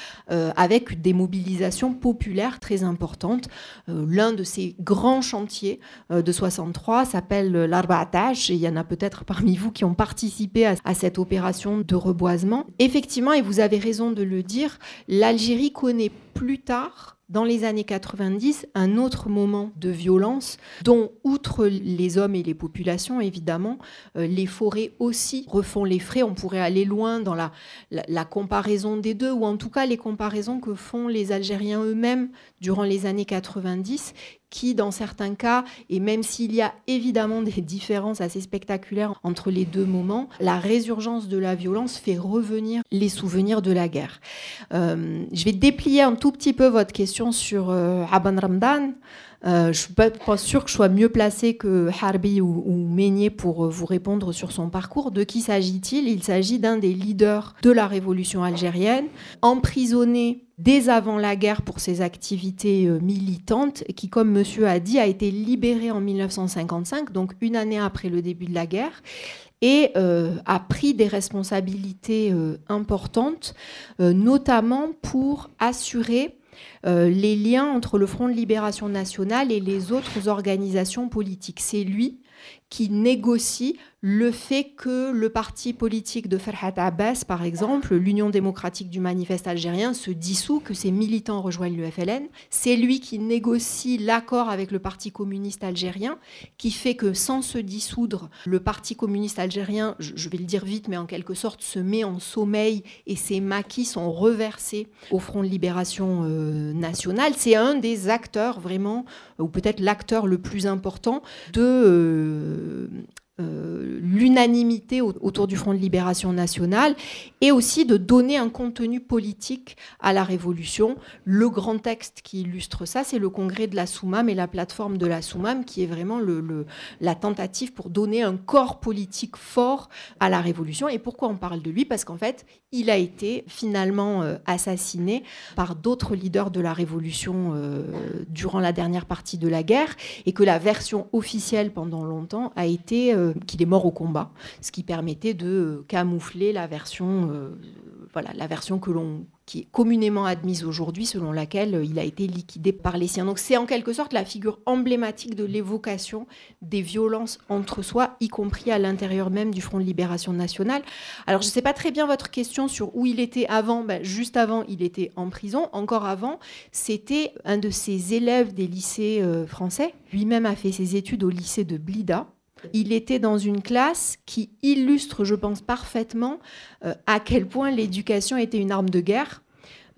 avec des mobilisation populaire très importante. Euh, l'un de ces grands chantiers euh, de 63 s'appelle l'Arba'atash et il y en a peut-être parmi vous qui ont participé à cette opération de reboisement. Effectivement, et vous avez raison de le dire, l'Algérie connaît plus tard dans les années 90 un autre moment de violence dont, outre les hommes et les populations, évidemment, euh, les forêts aussi refont les frais. On pourrait aller loin dans la, la, comparaison des deux, ou en tout cas les comparaisons que font les Algériens eux-mêmes durant les années 90 qui, dans certains cas, et même s'il y a évidemment des différences assez spectaculaires entre les deux moments, la résurgence de la violence fait revenir les souvenirs de la guerre. Euh, je vais déplier un tout petit peu votre question sur euh, Aban Ramdan. Euh, je ne suis pas, sûre que je sois mieux placée que Harbi ou, ou Meignet pour euh, vous répondre sur son parcours. De qui s'agit-il? Il s'agit d'un des leaders de la révolution algérienne, emprisonné dès avant la guerre pour ses activités euh, militantes, qui, comme monsieur a dit, a été libéré en 1955, donc une année après le début de la guerre et a pris des responsabilités importantes, notamment pour assurer euh, les liens entre le Front de libération nationale et les autres organisations politiques. C'est lui qui négocie le fait que le parti politique de Farhat Abbas, par exemple, l'Union démocratique du manifeste algérien, se dissout, que ses militants rejoignent le FLN. C'est lui qui négocie l'accord avec le Parti communiste algérien, qui fait que sans se dissoudre, le Parti communiste algérien, je vais le dire vite, mais en quelque sorte, se met en sommeil et ses maquis sont reversés au Front de libération euh, nationale. C'est un des acteurs vraiment, ou peut-être l'acteur le plus important de... Euh, euh, l'unanimité autour du Front de libération nationale et aussi de donner un contenu politique à la révolution. Le grand texte qui illustre ça, c'est le congrès de la Soumam et la plateforme de la Soumam qui est vraiment la tentative pour donner un corps politique fort à la révolution. Et pourquoi on parle de lui? Parce qu'en fait, il a été finalement euh, assassiné par d'autres leaders de la révolution euh, durant la dernière partie de la guerre et que la version officielle pendant longtemps a été qu'il est mort au combat, ce qui permettait de camoufler la version, euh, voilà, la version que l'on qui est communément admise aujourd'hui, selon laquelle il a été liquidé par les siens. Donc c'est en quelque sorte la figure emblématique de l'évocation des violences entre soi, y compris à l'intérieur même du Front de Libération Nationale. Alors je ne sais pas très bien votre question sur où il était avant. Ben, juste avant, il était en prison. Encore avant, c'était un de ses élèves des lycées euh, français. Lui-même a fait ses études au lycée de Blida il était dans une classe qui illustre, je pense, parfaitement euh, à quel point l'éducation était une arme de guerre,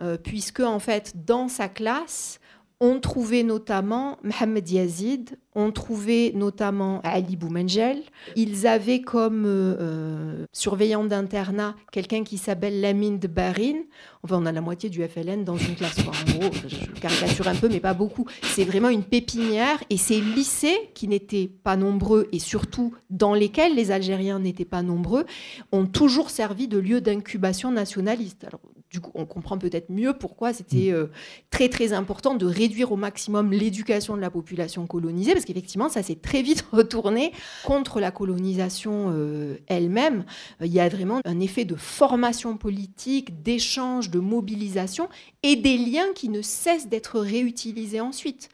euh, puisque en fait, dans sa classe, on trouvait notamment Mohamed Yazid, on trouvait notamment Ali Boumengel. Ils avaient comme euh, euh, surveillant d'internat quelqu'un qui s'appelle Lamine de Barin. Enfin, on a la moitié du FLN dans une classe. en gros, je caricature un peu, mais pas beaucoup. C'est vraiment une pépinière. Et ces lycées, qui n'étaient pas nombreux et surtout dans lesquels les Algériens n'étaient pas nombreux, ont toujours servi de lieu d'incubation nationaliste. Alors, du coup, on comprend peut-être mieux pourquoi c'était mm. euh, très très important de réduire au maximum l'éducation de la population colonisée, parce qu'effectivement, ça s'est très vite retourné contre la colonisation euh, elle-même. Euh, il y a vraiment un effet de formation politique, d'échange, de mobilisation et des liens qui ne cessent d'être réutilisés ensuite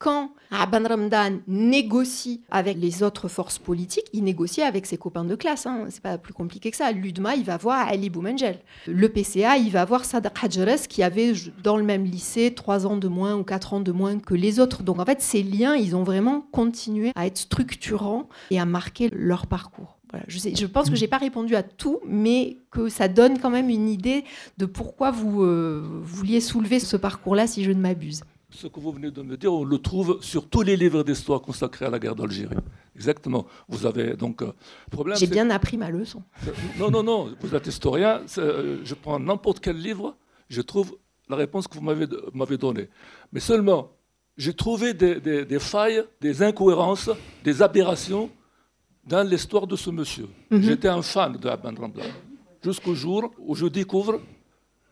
quand Aban Ramdan négocie avec les autres forces politiques, il négocie avec ses copains de classe. Hein. C'est pas plus compliqué que ça. L'UDMA, il va voir Ali Boumengel. Le PCA, il va voir Sadaq Hadjares, qui avait dans le même lycée trois ans de moins ou quatre ans de moins que les autres. Donc en fait, ces liens, ils ont vraiment continué à être structurants et à marquer leur parcours. Je, pense que je n'ai pas répondu à tout, mais que ça donne quand même une idée de pourquoi vous euh, vouliez soulever ce parcours-là, si je ne m'abuse ce que vous venez de me dire, on le trouve sur tous les livres d'histoire consacrés à la guerre d'Algérie. Exactement. Vous avez donc euh, problème. J'ai bien appris ma leçon. Non, non, non. Vous êtes historien. Euh, je prends n'importe quel livre, je trouve la réponse que vous m'avez donnée. Mais seulement, j'ai trouvé des, failles, des incohérences, des aberrations dans l'histoire de ce monsieur. Mhm. J'étais un fan de Abban Rambla jusqu'au jour où je découvre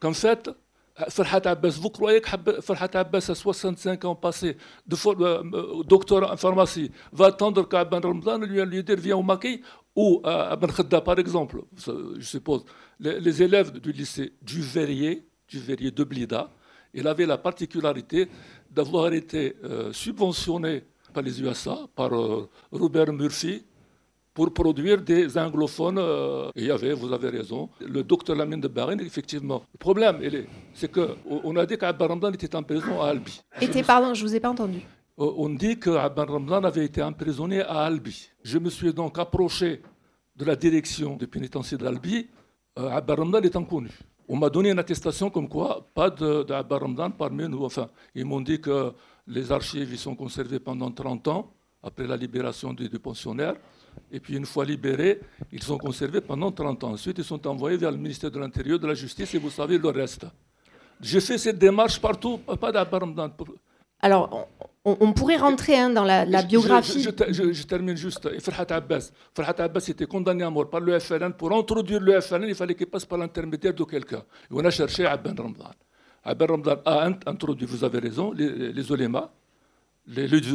qu'en fait, Abbas, vous croyez que Farhat Abbas, à 65 ans passés, de euh, euh, en pharmacie, va attendre qu'Abban Ramdan lui, lui dire viens au maquis ou à Khadda, par exemple, je suppose, les, élèves du lycée du Verrier, du Verrier de Blida, il avait la particularité d'avoir été euh, subventionné par les USA, par Robert Murphy, pour produire des anglophones. Euh, il y avait, vous avez raison, le docteur Lamine de Barin, effectivement. Le problème, c'est qu'on a dit qu'Abban Ramdan était en prison à Albi. Était, pardon, je ne vous ai pas entendu. Euh, on dit qu'Abban Ramdan avait été emprisonné à Albi. Je me suis donc approché de la direction du pénitencier d'Albi. Euh, Abban Ramdan est inconnu. On m'a donné une attestation comme quoi pas d'Abban Ramdan parmi nous. Enfin, ils m'ont dit que les archives y sont conservées pendant 30 ans après la libération du pensionnaire. Et puis, une fois libérés, ils sont conservés pendant 30 ans. Ensuite, ils sont envoyés vers le ministère de l'Intérieur, de la Justice, et vous savez le reste. J'ai fait cette démarche partout, pas d'Abaramdan. Alors, on, pourrait rentrer hein, dans la, biographie. Je, termine juste. Farhat Abbas. Farhat Abbas était condamné à mort par le FLN. Pour introduire le FLN, il fallait qu'il passe par l'intermédiaire de quelqu'un. Et on a cherché Abban Ramdan. Abban Ramdan a introduit, vous avez raison, les, les ulémas, les, les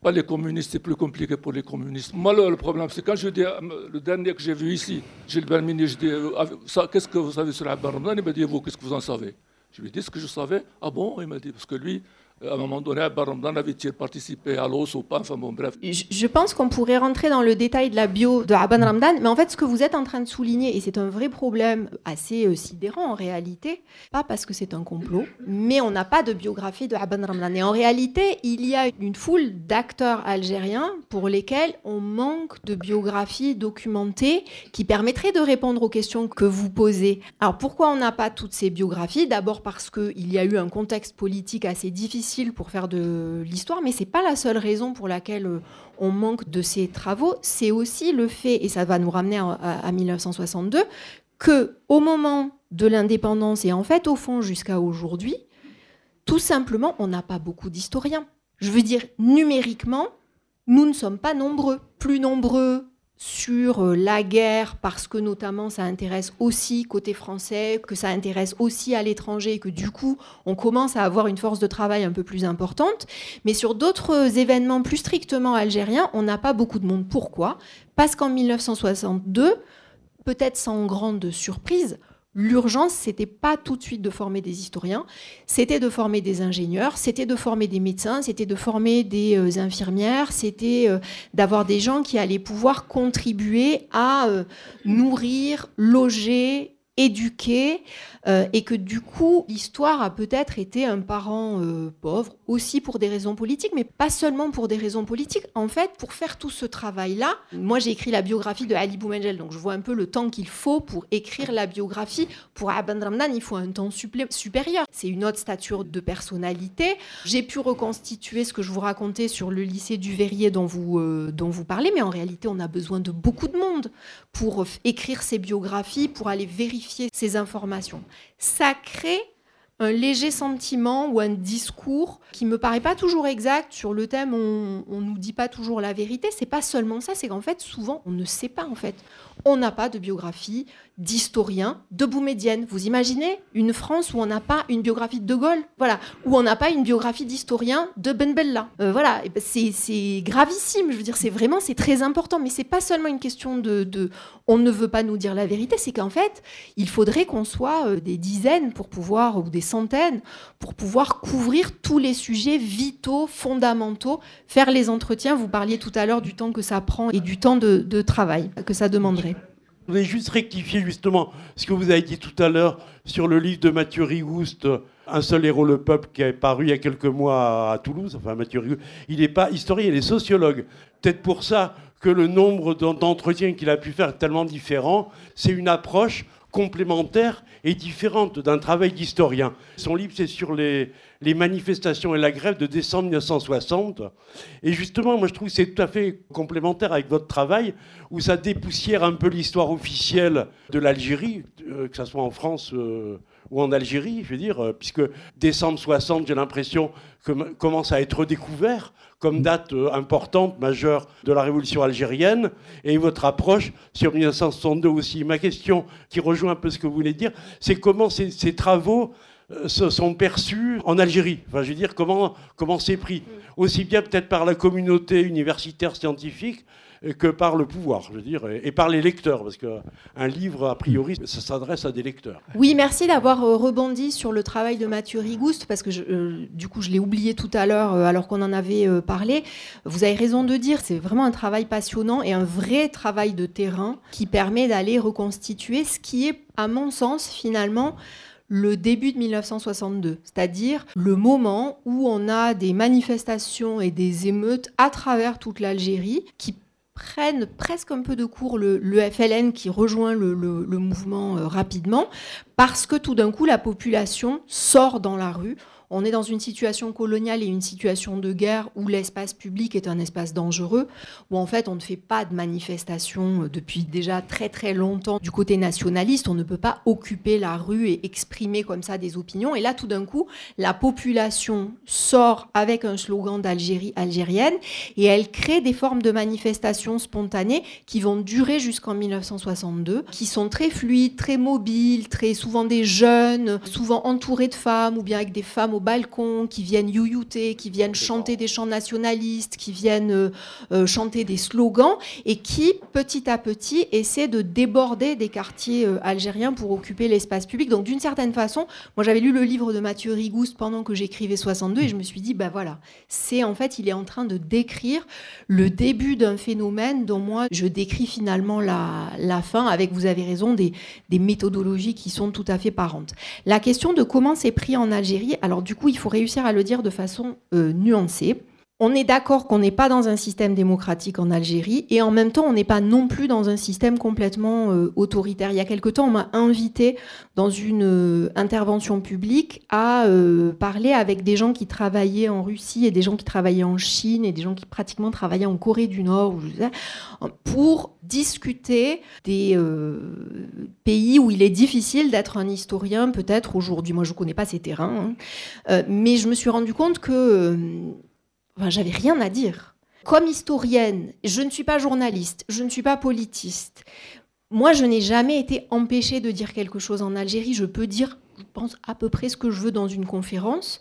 pas les communistes, c'est plus compliqué pour les communistes. Moi, le, problème, c'est quand je dis, euh, le dernier que j'ai vu ici, Gilbert Mini, je dis, euh, qu'est-ce que vous savez sur Abba Il m'a dit, vous, qu'est-ce que vous en savez? Je lui ai dit ce que je savais. Ah bon? Il m'a dit, parce que lui, à un moment donné, Baramdan avait-il participé à l'os ou pas Enfin bon, bref. Je pense qu'on pourrait rentrer dans le détail de la bio de Abban Ramdan, mais en fait, ce que vous êtes en train de souligner, et c'est un vrai problème assez euh, sidérant en réalité, pas parce que c'est un complot, mais on n'a pas de biographie de Abban Ramdan. Et en réalité, il y a une foule d'acteurs algériens pour lesquels on manque de biographies documentées qui permettraient de répondre aux questions que vous posez. Alors pourquoi on n'a pas toutes ces biographies? D'abord parce qu'il y a eu un contexte politique assez difficile pour faire de l'histoire, mais c'est pas la seule raison pour laquelle euh, on manque de ces travaux. C'est aussi le fait, et ça va nous ramener à, 1962, que au moment de l'indépendance et en fait au fond jusqu'à aujourd'hui, tout simplement, on n'a pas beaucoup d'historiens. Je veux dire, numériquement, nous ne sommes pas nombreux. Plus nombreux sur euh, la guerre parce que notamment ça intéresse aussi côté français, que ça intéresse aussi à l'étranger que du coup on commence à avoir une force de travail un peu plus importante. Mais sur d'autres événements plus strictement algériens, on n'a pas beaucoup de monde. Pourquoi? Parce qu'en 1962, peut-être sans grande surprise, L'urgence, c'était pas tout de suite de former des historiens, c'était de former des ingénieurs, c'était de former des médecins, c'était de former des euh, infirmières, c'était euh, d'avoir des gens qui allaient pouvoir contribuer à euh, nourrir, loger éduqué euh, et que du coup l'histoire a peut-être été un parent euh, pauvre aussi pour des raisons politiques mais pas seulement pour des raisons politiques. En fait pour faire tout ce travail là moi j'ai écrit la biographie de Ali Boumengel donc je vois un peu le temps qu'il faut pour écrire la biographie. Pour Abd Ramdan il faut un temps supérieur. C'est une autre stature de personnalité. J'ai pu reconstituer ce que je vous racontais sur le lycée du Verrier dont vous euh, dont vous parlez mais en réalité on a besoin de beaucoup de monde pour écrire ces biographies pour aller vérifier ces informations. Ça crée un léger sentiment ou un discours qui me paraît pas toujours exact sur le thème on, on nous dit pas toujours la vérité c'est pas seulement ça c'est qu'en fait souvent on ne sait pas en fait on n'a pas de biographie d'historien de Boumedienne. Vous imaginez une France où on n'a pas une biographie de De Gaulle, voilà, où on n'a pas une biographie d'historien de Ben Bella. Euh, voilà, ben, c'est gravissime. Je veux dire, c'est vraiment, c'est très important. Mais c'est pas seulement une question de, on ne veut pas nous dire la vérité, c'est qu'en fait, il faudrait qu'on soit euh, des dizaines pour pouvoir ou des centaines pour pouvoir couvrir tous les sujets vitaux, fondamentaux, faire les entretiens. Vous parliez tout à l'heure du temps que ça prend et du temps de travail que ça demanderait. Je voulais juste rectifier justement ce que vous avez dit tout à l'heure sur le livre de Mathieu Rigouste, Un seul héros, le peuple, qui est paru il y a quelques mois à Toulouse. Enfin, Mathieu Rigouste, il n'est pas historien, il est sociologue. Peut-être pour ça que le nombre d'entretiens qu'il a pu faire est tellement différent. C'est une approche complémentaire et différente d'un travail d'historien. Son livre, c'est sur les, manifestations et la grève de décembre 1960. Et justement, moi, je trouve que c'est tout à fait complémentaire avec votre travail, où ça dépoussière un peu l'histoire officielle de l'Algérie, euh, que ce soit en France. Euh, ou en Algérie, je veux dire, euh, puisque décembre 60, j'ai l'impression que commence à être découvert comme date euh, importante, majeure de la révolution algérienne, et votre approche sur 1962 aussi. Ma question, qui rejoint un peu ce que vous voulez dire, c'est comment ces, ces travaux euh, se sont perçus en Algérie? Enfin, je veux dire, comment comment c'est pris? Aussi bien peut-être par la communauté universitaire scientifique que par le pouvoir, je veux dire, et par les lecteurs, parce qu'un livre, a priori, ça s'adresse à des lecteurs. Oui, merci d'avoir euh, rebondi sur le travail de Mathieu Rigouste, parce que euh, du coup, je l'ai oublié tout à l'heure, euh, alors qu'on en avait parlé. Vous avez raison de dire, c'est vraiment un travail passionnant et un vrai travail de terrain qui permet d'aller reconstituer ce qui est, à mon sens, finalement, le début de 1962, c'est-à-dire le moment où on a des manifestations et des émeutes à travers toute l'Algérie qui prennent presque un peu de cours le, FLN qui rejoint le, mouvement euh, rapidement, parce que tout d'un coup la population sort dans la rue on est dans une situation coloniale et une situation de guerre où l'espace public est un espace dangereux, où en fait on ne fait pas de manifestations euh, depuis déjà très très longtemps du côté nationaliste. On ne peut pas occuper la rue et exprimer comme ça des opinions. Et là, tout d'un coup, la population sort avec un slogan d'Algérie algérienne et elle crée des formes de manifestations spontanées qui vont durer jusqu'en 1962, qui sont très fluides, très mobiles, très souvent des jeunes, souvent entourés de femmes ou bien avec des femmes au balcon, qui viennent youyouter, qui viennent chanter des chants nationalistes, qui viennent euh, euh, chanter des slogans, et qui, petit à petit, essaient de déborder des quartiers euh, algériens pour occuper l'espace public. Donc, d'une certaine façon, moi j'avais lu le livre de Mathieu Rigouste pendant que j'écrivais 62, et je me suis dit, ben voilà, c'est en fait, il est en train de décrire le début d'un phénomène dont moi je décris finalement la, la fin, avec, vous avez raison, des, des méthodologies qui sont tout à fait parentes. La question de comment c'est pris en Algérie, alors du coup, il faut réussir à le dire de façon euh, nuancée. On est d'accord qu'on n'est pas dans un système démocratique en Algérie et en même temps on n'est pas non plus dans un système complètement euh, autoritaire. Il y a quelque temps on m'a invité dans une euh, intervention publique à parler avec des gens qui travaillaient en Russie et des gens qui travaillaient en Chine et des gens qui pratiquement travaillaient en Corée du Nord pour discuter des pays où il est difficile d'être un historien peut-être aujourd'hui. Moi je ne connais pas ces terrains, hein. mais je me suis rendu compte que Enfin, j'avais rien à dire. Comme historienne, je ne suis pas journaliste, je ne suis pas politiste. Moi, je n'ai jamais été empêchée de dire quelque chose en Algérie. Je peux dire, je pense, à peu près ce que je veux dans une conférence.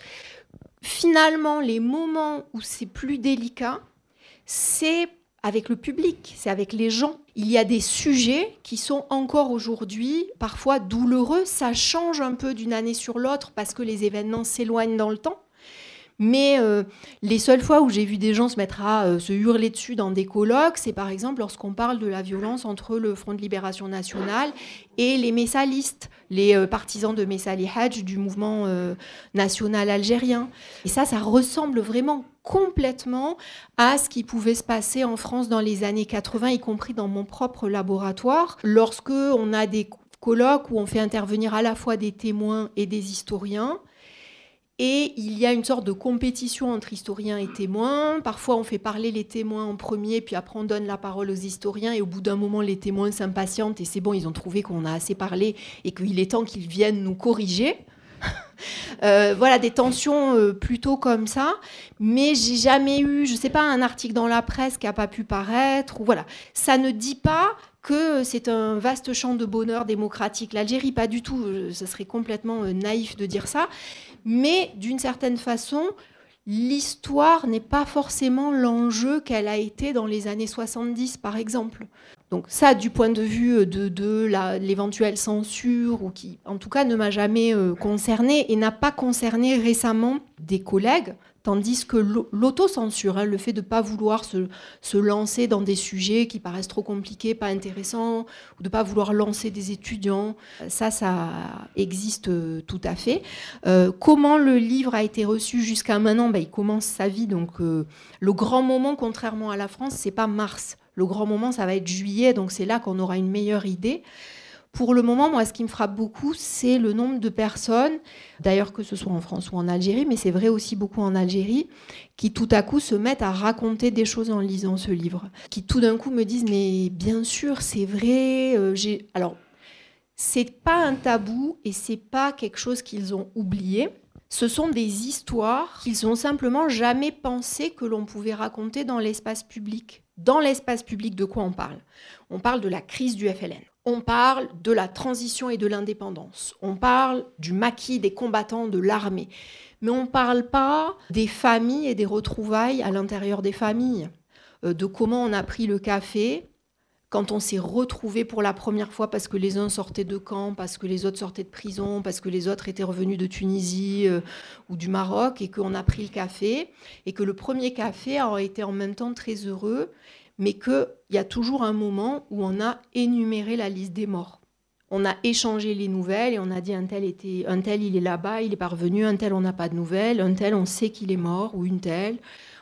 Finalement, les moments où c'est plus délicat, c'est avec le public, c'est avec les gens. Il y a des sujets qui sont encore aujourd'hui parfois douloureux. Ça change un peu d'une année sur l'autre parce que les événements s'éloignent dans le temps. Mais euh, les seules fois où j'ai vu des gens se mettre à euh, se hurler dessus dans des colloques, c'est par exemple lorsqu'on parle de la violence entre le Front de Libération Nationale et les messalistes, les euh, partisans de Messali Hadj du mouvement national algérien. Et ça, ça ressemble vraiment complètement à ce qui pouvait se passer en France dans les années 80, y compris dans mon propre laboratoire, lorsque on a des colloques où on fait intervenir à la fois des témoins et des historiens et il y a une sorte de compétition entre historiens et témoins. Parfois, on fait parler les témoins en premier, puis après, on donne la parole aux historiens. Et au bout d'un moment, les témoins s'impatientent et c'est bon, ils ont trouvé qu'on a assez parlé et qu'il est temps qu'ils viennent nous corriger. Euh, voilà, des tensions euh, plutôt comme ça. Mais j'ai jamais eu, je ne sais pas, un article dans la presse qui n'a pas pu paraître. Voilà, ça ne dit pas que c'est un vaste champ de bonheur démocratique. L'Algérie, pas du tout. Euh, ce serait complètement naïf de dire ça mais d'une certaine façon, l'histoire n'est pas forcément l'enjeu qu'elle a été dans les années 70, par exemple. Donc ça, du point de vue de, l'éventuelle censure, ou qui, en tout cas, ne m'a jamais euh, concerné et n'a pas concerné récemment des collègues, Tandis que l'autocensure, hein, le fait de ne pas vouloir se, lancer dans des sujets qui paraissent trop compliqués, pas intéressants, ou de ne pas vouloir lancer des étudiants, ça, ça existe euh, tout à fait. Euh, comment le livre a été reçu jusqu'à maintenant? Ben, Il commence sa vie, donc euh, le grand moment, contrairement à la France, c'est pas mars. Le grand moment, ça va être juillet, donc c'est là qu'on aura une meilleure idée. Pour le moment, moi, ce qui me frappe beaucoup, c'est le nombre de personnes, d'ailleurs que ce soit en France ou en Algérie, mais c'est vrai aussi beaucoup en Algérie, qui tout à coup se mettent à raconter des choses en lisant ce livre, qui tout d'un coup me disent mais bien sûr, c'est vrai. Euh, alors c'est pas un tabou et c'est pas quelque chose qu'ils ont oublié. Ce sont des histoires qu'ils ont simplement jamais pensé que l'on pouvait raconter dans l'espace public. Dans l'espace public, de quoi on parle? On parle de la crise du FLN on parle de la transition et de l'indépendance. On parle du maquis des combattants de l'armée. Mais on ne parle pas des familles et des retrouvailles à l'intérieur des familles, euh, de comment on a pris le café quand on s'est retrouvé pour la première fois parce que les uns sortaient de camp, parce que les autres sortaient de prison, parce que les autres étaient revenus de Tunisie euh, ou du Maroc et qu'on a pris le café et que le premier café a été en même temps très heureux mais qu'il y a toujours un moment où on a énuméré la liste des morts. On a échangé les nouvelles et on a dit un tel, était, un tel il est là-bas, il est parvenu, un tel on n'a pas de nouvelles, un tel on sait qu'il est mort, ou une telle,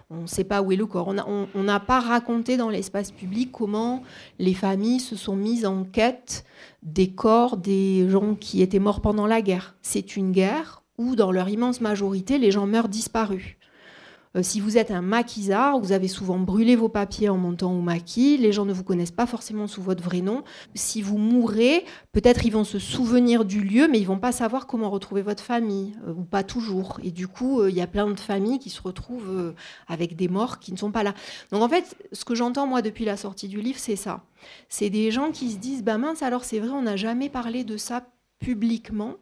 on ne sait pas où est le corps. On n'a pas raconté dans l'espace public comment les familles se sont mises en quête des corps des gens qui étaient morts pendant la guerre. C'est une guerre où, dans leur immense majorité, les gens meurent disparus. Euh, si vous êtes un maquisard, vous avez souvent brûlé vos papiers en montant au maquis, les gens ne vous connaissent pas forcément sous votre vrai nom. Si vous mourrez, peut-être ils vont se souvenir du lieu, mais ils vont pas savoir comment retrouver votre famille, euh, ou pas toujours. Et du coup, euh, il y a plein de familles qui se retrouvent avec des morts qui ne sont pas là. Donc en fait, ce que j'entends moi depuis la sortie du livre, c'est ça. C'est des gens qui se disent, bah mince, alors c'est vrai, on n'a jamais parlé de ça publiquement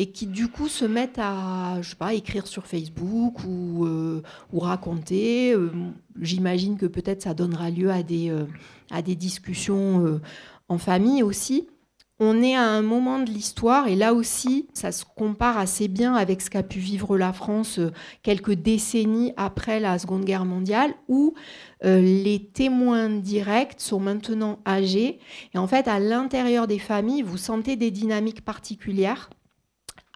et qui du coup se mettent à, je sais pas, écrire sur Facebook ou, euh, raconter. Euh, j'imagine que peut-être ça donnera lieu à des, euh, à des discussions en famille aussi. On est à un moment de l'histoire, et là aussi, ça se compare assez bien avec ce qu'a pu vivre la France quelques décennies après la Seconde Guerre mondiale, où les témoins directs sont maintenant âgés. Et en fait, à l'intérieur des familles, vous sentez des dynamiques particulières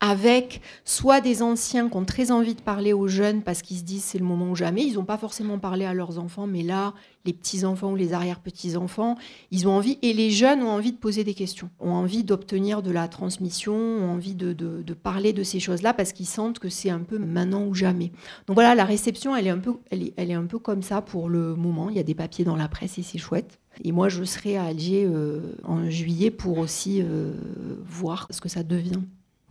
avec soit des anciens qui ont très envie de parler aux jeunes parce qu'ils se disent c'est le moment ou jamais. Ils n'ont pas forcément parlé à leurs enfants, mais là, les petits-enfants ou les arrière-petits-enfants, ils ont envie, et les jeunes ont envie de poser des questions, ont envie d'obtenir de la transmission, ont envie de, parler de ces choses-là parce qu'ils sentent que c'est un peu maintenant ou jamais. Donc voilà, la réception, elle est, un peu, elle est, un peu comme ça pour le moment. Il y a des papiers dans la presse et c'est chouette. Et moi, je serai à Alger euh, en juillet pour aussi euh, voir ce que ça devient.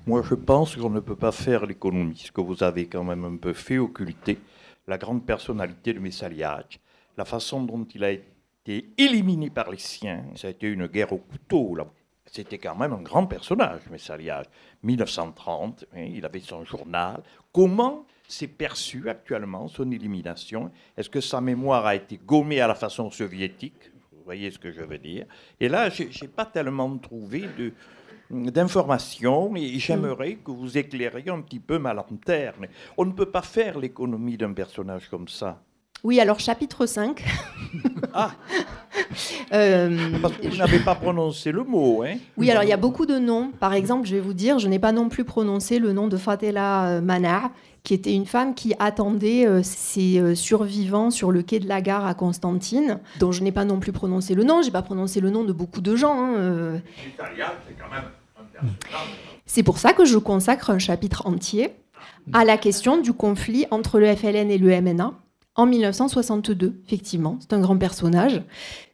Moi, je pense qu'on ne peut pas faire l'économie, ce que vous avez quand même un peu fait, occulter la grande personnalité de Messaliage, la façon dont il a été éliminé par les siens. Ça a été une guerre au couteau. C'était quand même un grand personnage, Messaliage. 1930, hein, il avait son journal. Comment s'est perçu actuellement son élimination? Est-ce que sa mémoire a été gommée à la façon soviétique? Vous voyez ce que je veux dire Et là, je n'ai pas tellement trouvé de d'informations et j'aimerais que vous éclairiez un petit peu ma lanterne. On ne peut pas faire l'économie d'un personnage comme ça. Oui, alors chapitre 5. ah euh, Parce que vous n'avez pas prononcé le mot. Hein oui, alors il y a beaucoup de noms. Par exemple, je vais vous dire, je n'ai pas non plus prononcé le nom de Fatela euh, Manar, qui était une femme qui attendait euh, ses survivants sur le quai de la gare à Constantine, dont je n'ai pas non plus prononcé le nom. Je n'ai pas prononcé le nom de beaucoup de gens. Hein, c'est pour ça que je consacre un chapitre entier à la question du conflit entre le FLN et le MNA en 1962, effectivement. C'est un grand personnage.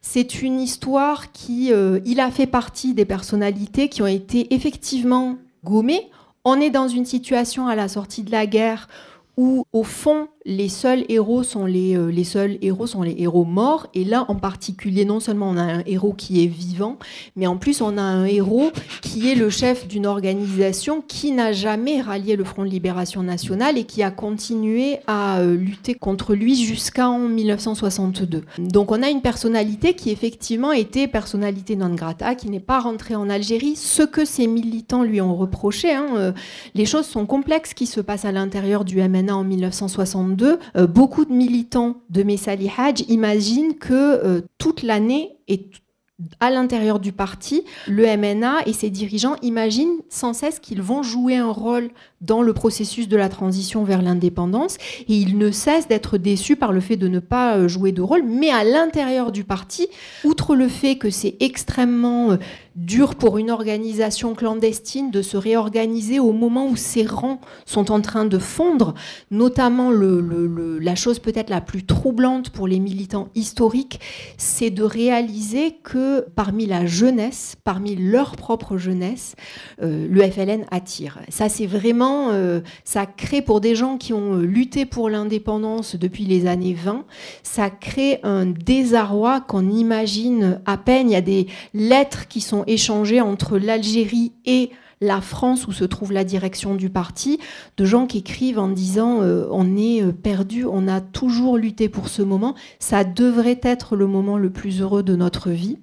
C'est une histoire qui, euh, il a fait partie des personnalités qui ont été effectivement gommées. On est dans une situation à la sortie de la guerre où, au fond, les seuls héros sont les, euh, les seuls héros sont les héros morts. Et là, en particulier, non seulement on a un héros qui est vivant, mais en plus on a un héros qui est le chef d'une organisation qui n'a jamais rallié le Front de Libération Nationale et qui a continué à euh, lutter contre lui jusqu'en 1962. Donc on a une personnalité qui effectivement était personnalité non grata, qui n'est pas rentrée en Algérie, ce que ses militants lui ont reproché. Hein, euh, les choses sont complexes qui se passent à l'intérieur du MNA en 1962 euh, beaucoup de militants de Messali Hajj imaginent que euh, toute l'année et à l'intérieur du parti, le MNA et ses dirigeants imaginent sans cesse qu'ils vont jouer un rôle dans le processus de la transition vers l'indépendance et ils ne cessent d'être déçus par le fait de ne pas euh, jouer de rôle. Mais à l'intérieur du parti, outre le fait que c'est extrêmement dur pour une organisation clandestine de se réorganiser au moment où ses rangs sont en train de fondre, notamment la chose peut-être la plus troublante pour les militants historiques, c'est de réaliser que parmi la jeunesse, parmi leur propre jeunesse, euh, le FLN attire. Ça, c'est vraiment, euh, ça crée pour des gens qui ont lutté pour l'indépendance depuis les années 20, ça crée un désarroi qu'on imagine à peine. Il y a des lettres qui sont échangé entre l'Algérie et la France où se trouve la direction du parti, de gens qui écrivent en disant euh, on est euh, perdu, on a toujours lutté pour ce moment, ça devrait être le moment le plus heureux de notre vie.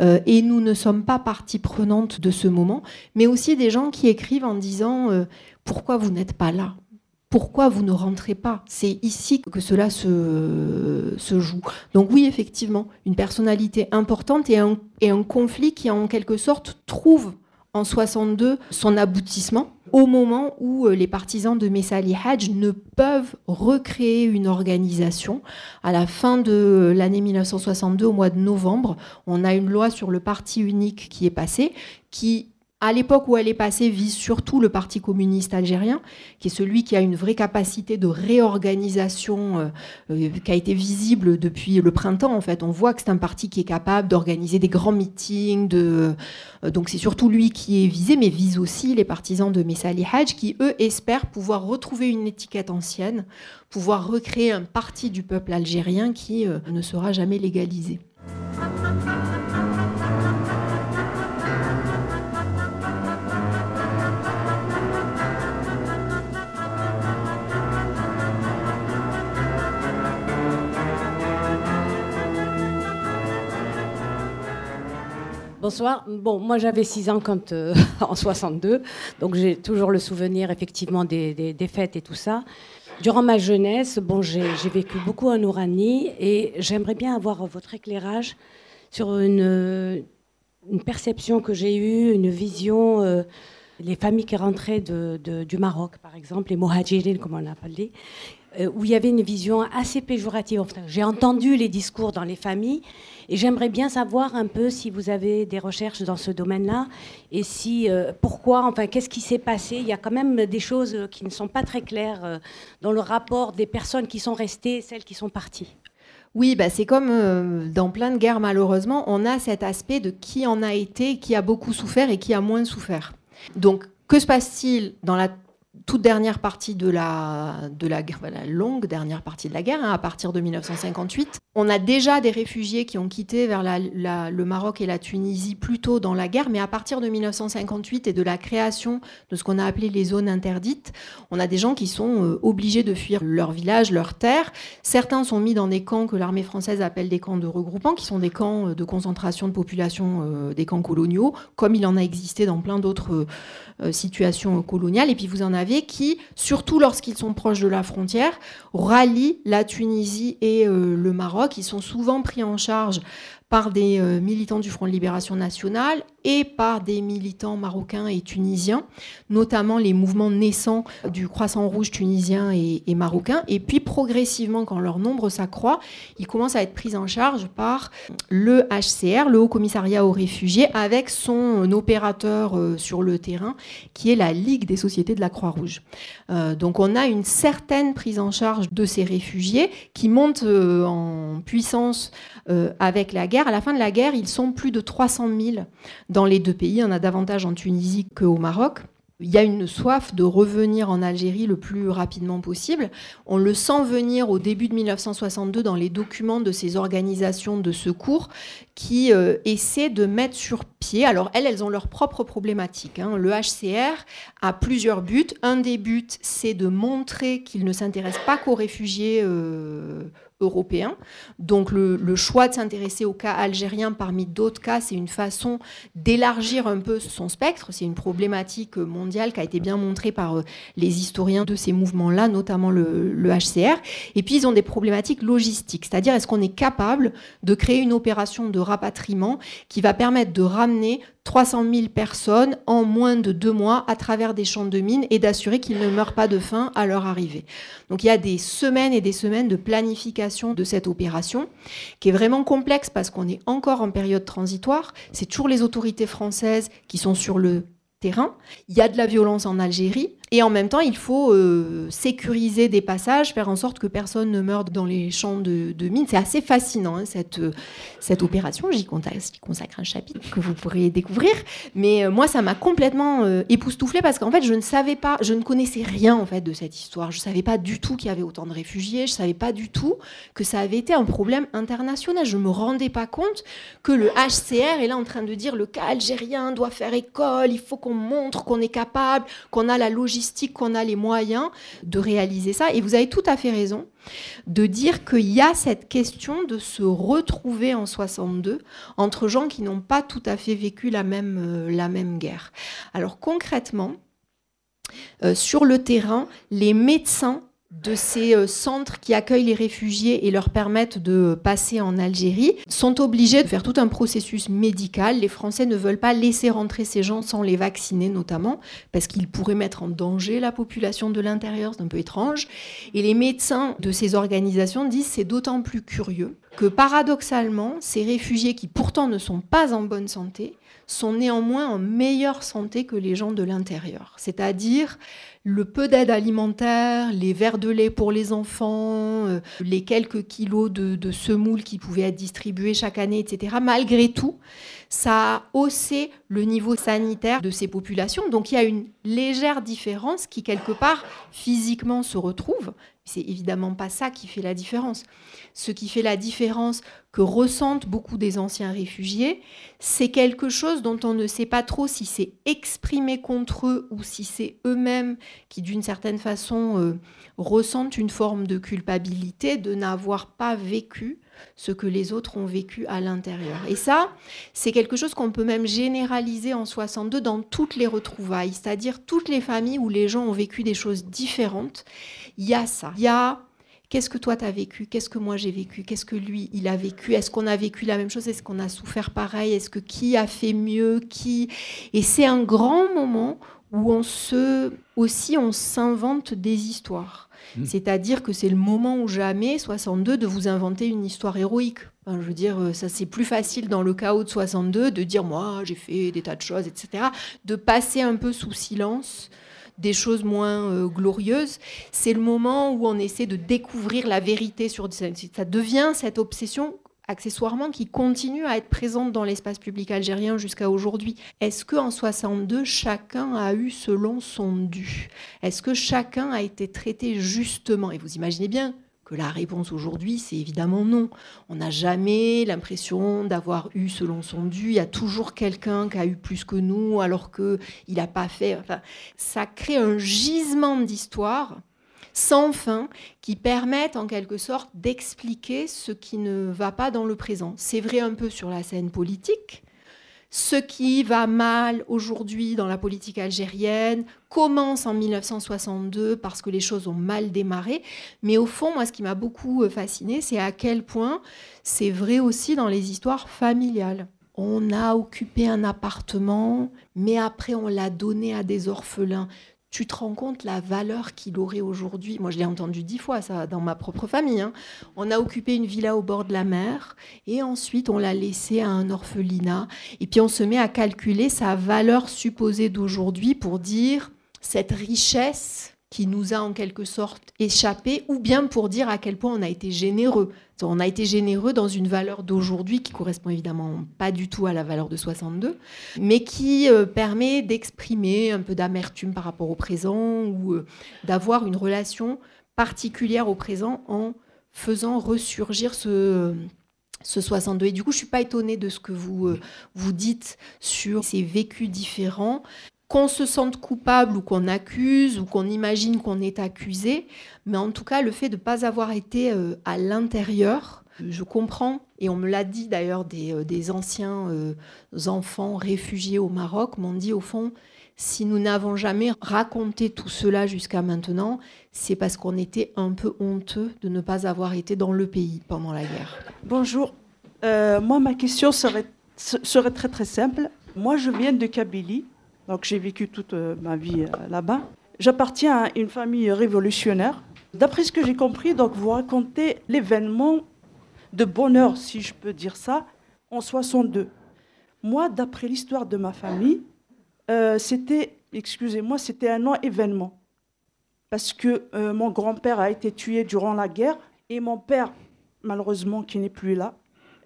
Euh, et nous ne sommes pas partie prenante de ce moment, mais aussi des gens qui écrivent en disant pourquoi vous n'êtes pas là? Pourquoi vous ne rentrez pas? C'est ici que cela se, se, joue. Donc oui, effectivement, une personnalité importante et un, et un conflit qui, en quelque sorte, trouve en 62 son aboutissement au moment où euh, les partisans de Messali Hadj ne peuvent recréer une organisation. À la fin de l'année 1962, au mois de novembre, on a une loi sur le parti unique qui est passée, qui à l'époque où elle est passée, vise surtout le Parti communiste algérien, qui est celui qui a une vraie capacité de réorganisation euh, euh, qui a été visible depuis le printemps. En fait, on voit que c'est un parti qui est capable d'organiser des grands meetings. Euh, donc c'est surtout lui qui est visé, mais vise aussi les partisans de Messali Hajj, qui eux espèrent pouvoir retrouver une étiquette ancienne, pouvoir recréer un parti du peuple algérien qui ne sera jamais légalisé. Bonsoir. Bon, moi j'avais 6 ans quand, euh, en 62, donc j'ai toujours le souvenir effectivement des, fêtes et tout ça. Durant ma jeunesse, bon, j'ai vécu beaucoup en Ouranie et j'aimerais bien avoir votre éclairage sur une, une perception que j'ai eue, une vision. Euh, les familles qui rentraient du Maroc, par exemple, les Mohadjirines, comme on a appelé, euh, où il y avait une vision assez péjorative. j'ai entendu les discours dans les familles et j'aimerais bien savoir un peu si vous avez des recherches dans ce domaine-là et si euh, pourquoi, enfin, qu'est-ce qui s'est passé? Il y a quand même des choses qui ne sont pas très claires euh, dans le rapport des personnes qui sont restées et celles qui sont parties. Oui, bah c'est comme dans plein de guerres, malheureusement, on a cet aspect de qui en a été, qui a beaucoup souffert et qui a moins souffert. Donc, que se passe-t-il dans la toute dernière partie de la, de la, longue dernière partie de la guerre, hein, à partir de 1958. On a déjà des réfugiés qui ont quitté vers le Maroc et la Tunisie plus tôt dans la guerre, mais à partir de 1958 et de la création de ce qu'on a appelé les zones interdites, on a des gens qui sont euh, obligés de fuir leur village, leur terre. Certains sont mis dans des camps que l'armée française appelle des camps de regroupement, qui sont des camps euh, de concentration de population, euh, des camps coloniaux, comme il en a existé dans plein d'autres situations coloniales. Et puis vous en avez qui, surtout lorsqu'ils sont proches de la frontière, rallient la Tunisie et euh, le Maroc. Ils sont souvent pris en charge par des euh, militants du Front de Libération Nationale et par des militants marocains et tunisiens, notamment les mouvements naissants du Croissant Rouge tunisien et, marocain. Et puis progressivement, quand leur nombre s'accroît, ils commencent à être pris en charge par le HCR, le Haut Commissariat aux réfugiés, avec son opérateur euh, sur le terrain, qui est la Ligue des sociétés de la Croix-Rouge. Euh, donc on a une certaine prise en charge de ces réfugiés qui montent en puissance avec la guerre à la fin de la guerre, ils sont plus de 300 000 dans les deux pays. Il y en a davantage en Tunisie qu'au Maroc. Il y a une soif de revenir en Algérie le plus rapidement possible. On le sent venir au début de 1962 dans les documents de ces organisations de secours qui euh, essaient de mettre sur pied. Alors elles, elles ont leurs propres problématiques. Hein. Le HCR a plusieurs buts. Un des buts, c'est de montrer qu'il ne s'intéresse pas qu'aux réfugiés euh, européen. Donc le, choix de s'intéresser au cas algérien parmi d'autres cas, c'est une façon d'élargir un peu son spectre. C'est une problématique mondiale qui a été bien montrée par euh, les historiens de ces mouvements-là, notamment le, le, HCR. Et puis ils ont des problématiques logistiques, c'est-à-dire est-ce qu'on est capable de créer une opération de rapatriement qui va permettre de ramener 300 000 personnes en moins de deux mois à travers des champs de mines et d'assurer qu'ils ne meurent pas de faim à leur arrivée. Donc il y a des semaines et des semaines de planification de cette opération qui est vraiment complexe parce qu'on est encore en période transitoire. C'est toujours les autorités françaises qui sont sur le terrain. Il y a de la violence en Algérie. Et en même temps, il faut euh, sécuriser des passages, faire en sorte que personne ne meure dans les champs de, mines. C'est assez fascinant, hein, cette, euh, cette opération. J'y consacre un chapitre que vous pourrez découvrir. Mais euh, moi, ça m'a complètement époustouflée parce qu'en fait, je ne savais pas, je ne connaissais rien en fait de cette histoire. Je ne savais pas du tout qu'il y avait autant de réfugiés. Je ne savais pas du tout que ça avait été un problème international. Je ne me rendais pas compte que le HCR est là en train de dire le cas algérien doit faire école, il faut qu'on montre qu'on est capable, qu'on a la logique qu'on a les moyens de réaliser ça. Et vous avez tout à fait raison de dire qu'il y a cette question de se retrouver en 62 entre gens qui n'ont pas tout à fait vécu la même, euh, la même guerre. Alors concrètement, euh, sur le terrain, les médecins de ces euh, centres qui accueillent les réfugiés et leur permettent de passer en Algérie sont obligés de faire tout un processus médical. Les Français ne veulent pas laisser rentrer ces gens sans les vacciner notamment parce qu'ils pourraient mettre en danger la population de l'intérieur, c'est un peu étrange. Et les médecins de ces organisations disent c'est d'autant plus curieux que paradoxalement, ces réfugiés qui pourtant ne sont pas en bonne santé sont néanmoins en meilleure santé que les gens de l'intérieur. C'est-à-dire le peu d'aide alimentaire, les verres de lait pour les enfants, euh, les quelques kilos de, semoule qui pouvaient être distribués chaque année, etc. Malgré tout, ça a haussé le niveau sanitaire de ces populations. Donc il y a une légère différence qui, quelque part, physiquement se retrouve. C'est évidemment pas ça qui fait la différence. Ce qui fait la différence que ressentent beaucoup des anciens réfugiés, c'est quelque chose dont on ne sait pas trop si c'est exprimé contre eux ou si c'est eux-mêmes qui, d'une certaine façon, euh, ressentent une forme de culpabilité de n'avoir pas vécu ce que les autres ont vécu à l'intérieur. Et ça, c'est quelque chose qu'on peut même généraliser en 62 dans toutes les retrouvailles, c'est-à-dire toutes les familles où les gens ont vécu des choses différentes. Il y a ça. Il y a Qu'est-ce que toi, tu as vécu? Qu'est-ce que moi, j'ai vécu? Qu'est-ce que lui, il a vécu? Est-ce qu'on a vécu la même chose? Est-ce qu'on a souffert pareil? Est-ce que qui a fait mieux? Qui? Et c'est un grand moment où on se aussi on s'invente des histoires. Mmh. C'est-à-dire que c'est le moment ou jamais, 62, de vous inventer une histoire héroïque. je veux dire, euh, ça c'est plus facile dans le chaos de 62 de dire moi j'ai fait des tas de choses, etc. De passer un peu sous silence des choses moins euh, glorieuses. C'est le moment où on essaie de découvrir la vérité sur ça devient cette obsession accessoirement qui continue à être présente dans l'espace public algérien jusqu'à aujourd'hui. Est-ce qu'en 62, chacun a eu selon son dû? Est-ce que chacun a été traité justement? Et vous imaginez bien que la réponse aujourd'hui, c'est évidemment non. On n'a jamais l'impression d'avoir eu selon son dû. Il y a toujours quelqu'un qui a eu plus que nous alors qu'il n'a pas fait. Enfin, ça crée un gisement d'histoire sans fin qui permettent en quelque sorte d'expliquer ce qui ne va pas dans le présent. C'est vrai un peu sur la scène politique. Ce qui va mal aujourd'hui dans la politique algérienne commence en 1962 parce que les choses ont mal démarré. Mais au fond, moi, ce qui m'a beaucoup euh, fasciné, c'est à quel point c'est vrai aussi dans les histoires familiales. On a occupé un appartement, mais après on l'a donné à des orphelins tu te rends compte la valeur qu'il aurait aujourd'hui. Moi, je l'ai entendu dix fois, ça, dans ma propre famille. Hein. On a occupé une villa au bord de la mer et ensuite on l'a laissé à un orphelinat. Et puis on se met à calculer sa valeur supposée d'aujourd'hui pour dire cette richesse qui nous a en quelque sorte échappé, ou bien pour dire à quel point on a été généreux. On a été généreux dans une valeur d'aujourd'hui qui correspond évidemment pas du tout à la valeur de 62, mais qui euh, permet d'exprimer un peu d'amertume par rapport au présent ou euh, d'avoir une relation particulière au présent en faisant ressurgir ce, ce 62. Et du coup, je suis pas étonnée de ce que vous, euh, vous dites sur ces vécus différents qu'on se sente coupable ou qu'on accuse ou qu'on imagine qu'on est accusé, mais en tout cas le fait de ne pas avoir été euh, à l'intérieur, je comprends, et on me l'a dit d'ailleurs des, euh, anciens euh, enfants réfugiés au Maroc, m'ont dit au fond, si nous n'avons jamais raconté tout cela jusqu'à maintenant, c'est parce qu'on était un peu honteux de ne pas avoir été dans le pays pendant la guerre. Bonjour, moi ma question serait, serait très très simple. Moi je viens de Kabylie, donc j'ai vécu toute euh, ma vie euh, là-bas. J'appartiens à une famille révolutionnaire. D'après ce que j'ai compris, donc vous racontez l'événement de bonheur, si je peux dire ça, en 62. Moi, d'après l'histoire de ma famille, euh, c'était, excusez-moi, c'était un non-événement. Parce que mon grand-père a été tué durant la guerre et mon père, malheureusement, qui n'est plus là,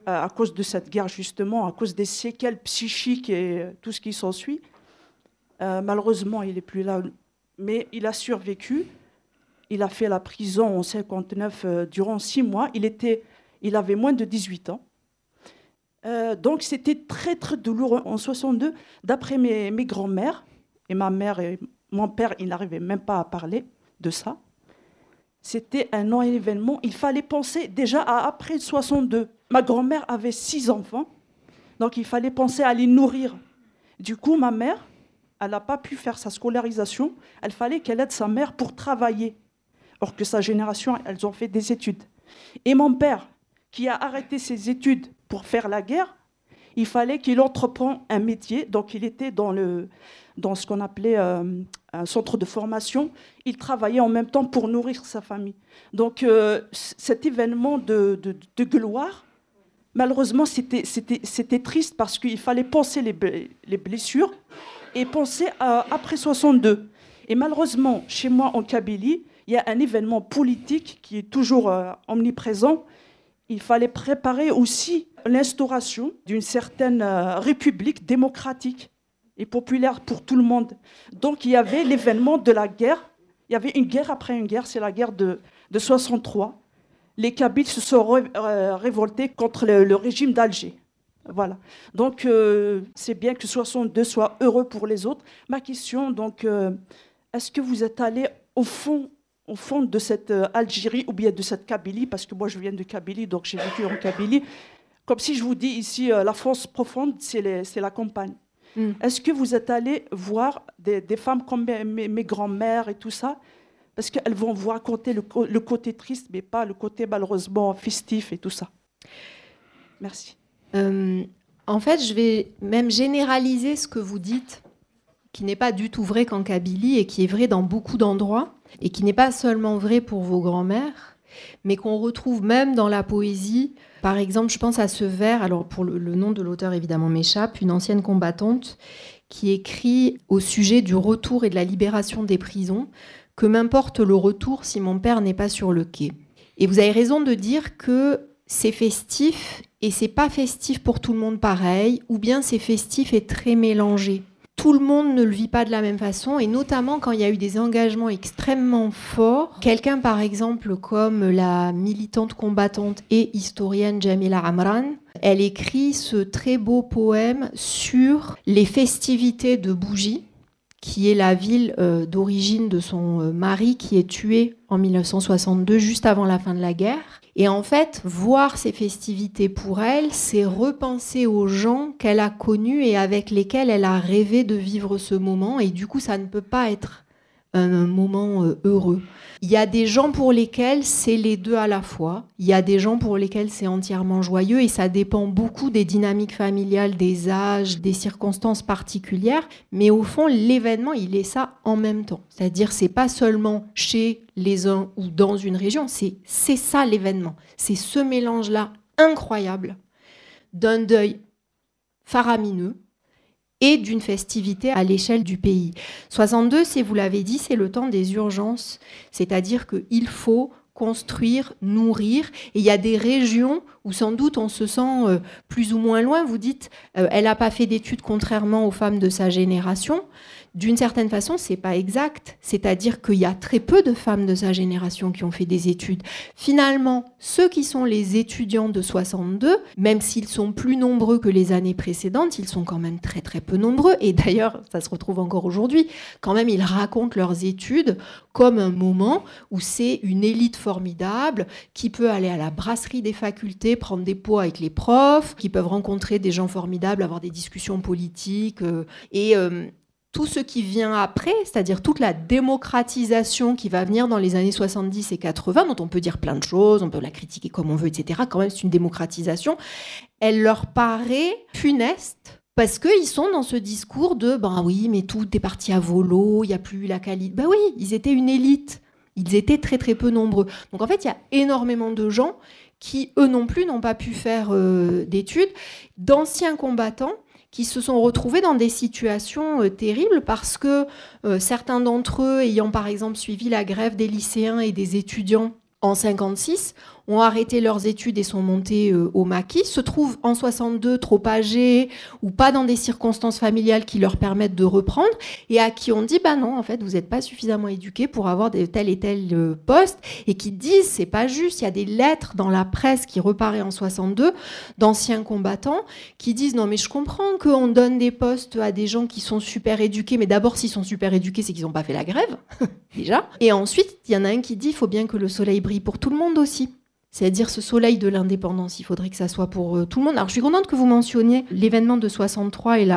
à cause de cette guerre justement, à cause des séquelles psychiques et tout ce qui s'ensuit, euh, malheureusement, il n'est plus là, mais il a survécu. Il a fait la prison en 59 euh, durant six mois. Il, était, il avait moins de 18 ans. Euh, donc c'était très très douloureux en 62. D'après mes, mes grands-mères et ma mère et mon père, ils n'arrivaient même pas à parler de ça. C'était un non-événement. Il fallait penser déjà à après 62. Ma grand-mère avait six enfants, donc il fallait penser à les nourrir. Du coup, ma mère, elle n'a pas pu faire sa scolarisation. Elle fallait qu'elle aide sa mère pour travailler. Or que sa génération, elles ont fait des études. Et mon père, qui a arrêté ses études pour faire la guerre, il fallait qu'il entreprend un métier. Donc il était dans, le, dans ce qu'on appelait euh, un centre de formation. Il travaillait en même temps pour nourrir sa famille. Donc euh, cet événement de, de, gloire, malheureusement, c'était triste parce qu'il fallait penser les blessures et penser à après 62. Et malheureusement, chez moi en Kabylie, il y a un événement politique qui est toujours euh, omniprésent. Il fallait préparer aussi l'instauration d'une certaine euh, république démocratique et populaire pour tout le monde. Donc il y avait l'événement de la guerre. Il y avait une guerre après une guerre, c'est la guerre de, de 63. Les Kabyles se sont euh, révoltés contre le régime d'Alger. Voilà. Donc, euh, c'est bien que 62 soit heureux pour les autres. Ma question, donc, euh, est-ce que vous êtes allé au fond, au fond de cette euh, Algérie ou bien de cette Kabylie? Parce que moi, je viens de Kabylie, donc j'ai vécu en Kabylie. Comme si je vous dis ici, la France profonde, c'est la campagne. Hmm. Est-ce que vous êtes allé voir des, femmes comme mes, mes, grands-mères et tout ça? Parce qu'elles vont vous raconter le, le côté triste, mais pas le côté malheureusement festif et tout ça. Merci. Euh, en fait, je vais même généraliser ce que vous dites, qui n'est pas du tout vrai qu'en Kabylie et qui est vrai dans beaucoup d'endroits, et qui n'est pas seulement vrai pour vos grands-mères, mais qu'on retrouve même dans la poésie. Par exemple, je pense à ce vers, alors pour le, le nom de l'auteur évidemment m'échappe, une ancienne combattante qui écrit au sujet du retour et de la libération des prisons, que m'importe le retour si mon père n'est pas sur le quai? Et vous avez raison de dire que c'est festif et c'est pas festif pour tout le monde pareil, ou bien c'est festif et très mélangé. Tout le monde ne le vit pas de la même façon, et notamment quand il y a eu des engagements extrêmement forts. Quelqu'un, par exemple, comme la militante combattante et historienne Jamila Amran, elle écrit ce très beau poème sur les festivités de Bougie, qui est la ville euh, d'origine de son euh, mari qui est tué en 1962, juste avant la fin de la guerre. Et en fait, voir ces festivités pour elle, c'est repenser aux gens qu'elle a connus et avec lesquels elle a rêvé de vivre ce moment. Et du coup, ça ne peut pas être un moment euh, heureux. Il y a des gens pour lesquels c'est les deux à la fois. Il y a des gens pour lesquels c'est entièrement joyeux et ça dépend beaucoup des dynamiques familiales, des âges, des circonstances particulières. Mais au fond, l'événement, il est ça en même temps. C'est-à-dire, c'est pas seulement chez les uns ou dans une région, c'est c'est ça l'événement. C'est ce mélange-là incroyable d'un deuil faramineux et d'une festivité à l'échelle du pays. 62, c'est, vous l'avez dit, c'est le temps des urgences, c'est-à-dire qu'il faut construire, nourrir. Et il y a des régions où sans doute on se sent euh, plus ou moins loin. Vous dites, euh, elle n'a pas fait d'études contrairement aux femmes de sa génération d'une certaine façon, c'est pas exact. C'est-à-dire qu'il y a très peu de femmes de sa génération qui ont fait des études. Finalement, ceux qui sont les étudiants de 62, même s'ils sont plus nombreux que les années précédentes, ils sont quand même très très peu nombreux. Et d'ailleurs, ça se retrouve encore aujourd'hui. Quand même, ils racontent leurs études comme un moment où c'est une élite formidable qui peut aller à la brasserie des facultés, prendre des pots avec les profs, qui peuvent rencontrer des gens formidables, avoir des discussions politiques. Euh, et euh, tout ce qui vient après, c'est-à-dire toute la démocratisation qui va venir dans les années 70 et 80, dont on peut dire plein de choses, on peut la critiquer comme on veut, etc. Quand même, c'est une démocratisation. Elle leur paraît funeste parce qu'ils sont dans ce discours de ben oui, mais tout est parti à volo, il n'y a plus la qualité. Ben oui, ils étaient une élite. Ils étaient très très peu nombreux. Donc en fait, il y a énormément de gens qui, eux non plus, n'ont pas pu faire euh, d'études, d'anciens combattants qui se sont retrouvés dans des situations euh, terribles parce que euh, certains d'entre eux, ayant par exemple suivi la grève des lycéens et des étudiants en 56, ont arrêté leurs études et sont montés euh, au maquis, se trouvent en 62 trop âgés ou pas dans des circonstances familiales qui leur permettent de reprendre, et à qui on dit bah non, en fait, vous n'êtes pas suffisamment éduqués pour avoir tel et tel euh, poste, et qui disent c'est pas juste. Il y a des lettres dans la presse qui reparaît en 62 d'anciens combattants qui disent non mais je comprends qu'on donne des postes à des gens qui sont super éduqués, mais d'abord s'ils sont super éduqués, c'est qu'ils n'ont pas fait la grève déjà, et ensuite il y en a un qui dit il faut bien que le soleil brille pour tout le monde aussi. C'est-à-dire ce soleil de l'indépendance, il faudrait que ça soit pour euh, tout le monde. Alors je suis contente que vous mentionniez l'événement de 63 et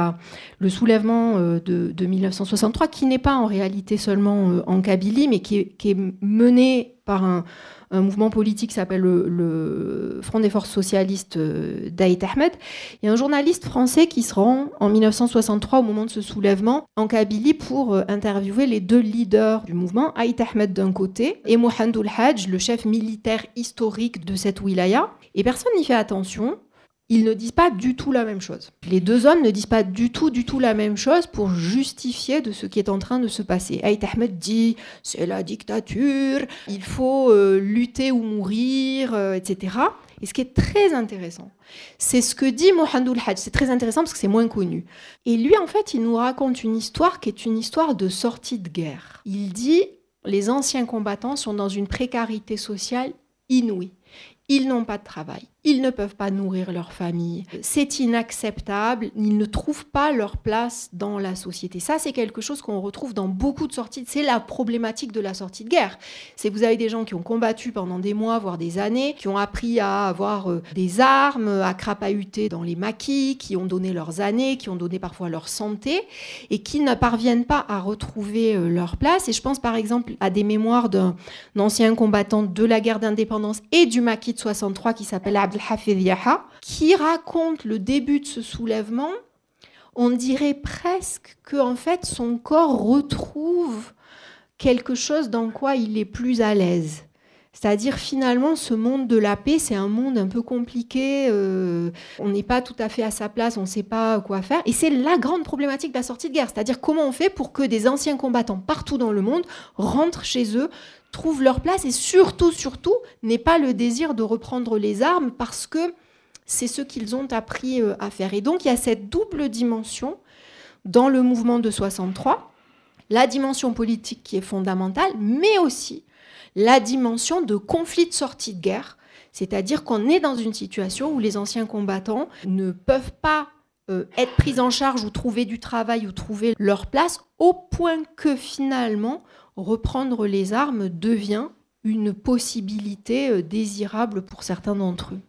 le soulèvement euh, de, de, 1963, qui n'est pas en réalité seulement euh, en Kabylie, mais qui est mené par un, un mouvement politique s'appelle le, Front des forces socialistes euh, d'Aït Ahmed. Il y a un journaliste français qui se rend en 1963 au moment de ce soulèvement en Kabylie pour euh, interviewer les deux leaders du mouvement, Aït Ahmed d'un côté et Mohandoul Hajj, le chef militaire historique de cette wilaya. Et personne n'y fait attention ils ne disent pas du tout la même chose. Les deux hommes ne disent pas du tout, du tout la même chose pour justifier de ce qui est en train de se passer. Aït Ahmed dit c'est la dictature, il faut euh, lutter ou mourir, euh, etc. Et ce qui est très intéressant, c'est ce que dit Mohandoul Hajj. C'est très intéressant parce que c'est moins connu. Et lui, en fait, il nous raconte une histoire qui est une histoire de sortie de guerre. Il dit les anciens combattants sont dans une précarité sociale inouïe. Ils n'ont pas de travail ils ne peuvent pas nourrir leur famille. C'est inacceptable, ils ne trouvent pas leur place dans la société. Ça, c'est quelque chose qu'on retrouve dans beaucoup de sorties. C'est la problématique de la sortie de guerre. C'est vous avez des gens qui ont combattu pendant des mois, voire des années, qui ont appris à avoir euh, des armes, à crapahuter dans les maquis, qui ont donné leurs années, qui ont donné parfois leur santé, et qui ne parviennent pas à retrouver euh, leur place. Et je pense par exemple à des mémoires d'un ancien combattant de la guerre d'indépendance et du maquis de 63 qui s'appelle Abdel Qui raconte le début de ce soulèvement, on dirait presque que en fait son corps retrouve quelque chose dans quoi il est plus à l'aise. C'est-à-dire finalement, ce monde de la paix, c'est un monde un peu compliqué. Euh, on n'est pas tout à fait à sa place, on ne sait pas quoi faire. Et c'est la grande problématique de la sortie de guerre. C'est-à-dire comment on fait pour que des anciens combattants partout dans le monde rentrent chez eux trouvent leur place et surtout, surtout, n'est pas le désir de reprendre les armes parce que c'est ce qu'ils ont appris euh, à faire. Et donc il y a cette double dimension dans le mouvement de 63, la dimension politique qui est fondamentale, mais aussi la dimension de conflit de sortie de guerre, c'est-à-dire qu'on est dans une situation où les anciens combattants ne peuvent pas euh, être pris en charge ou trouver du travail ou trouver leur place, au point que finalement reprendre les armes devient une possibilité euh, désirable pour certains d'entre eux.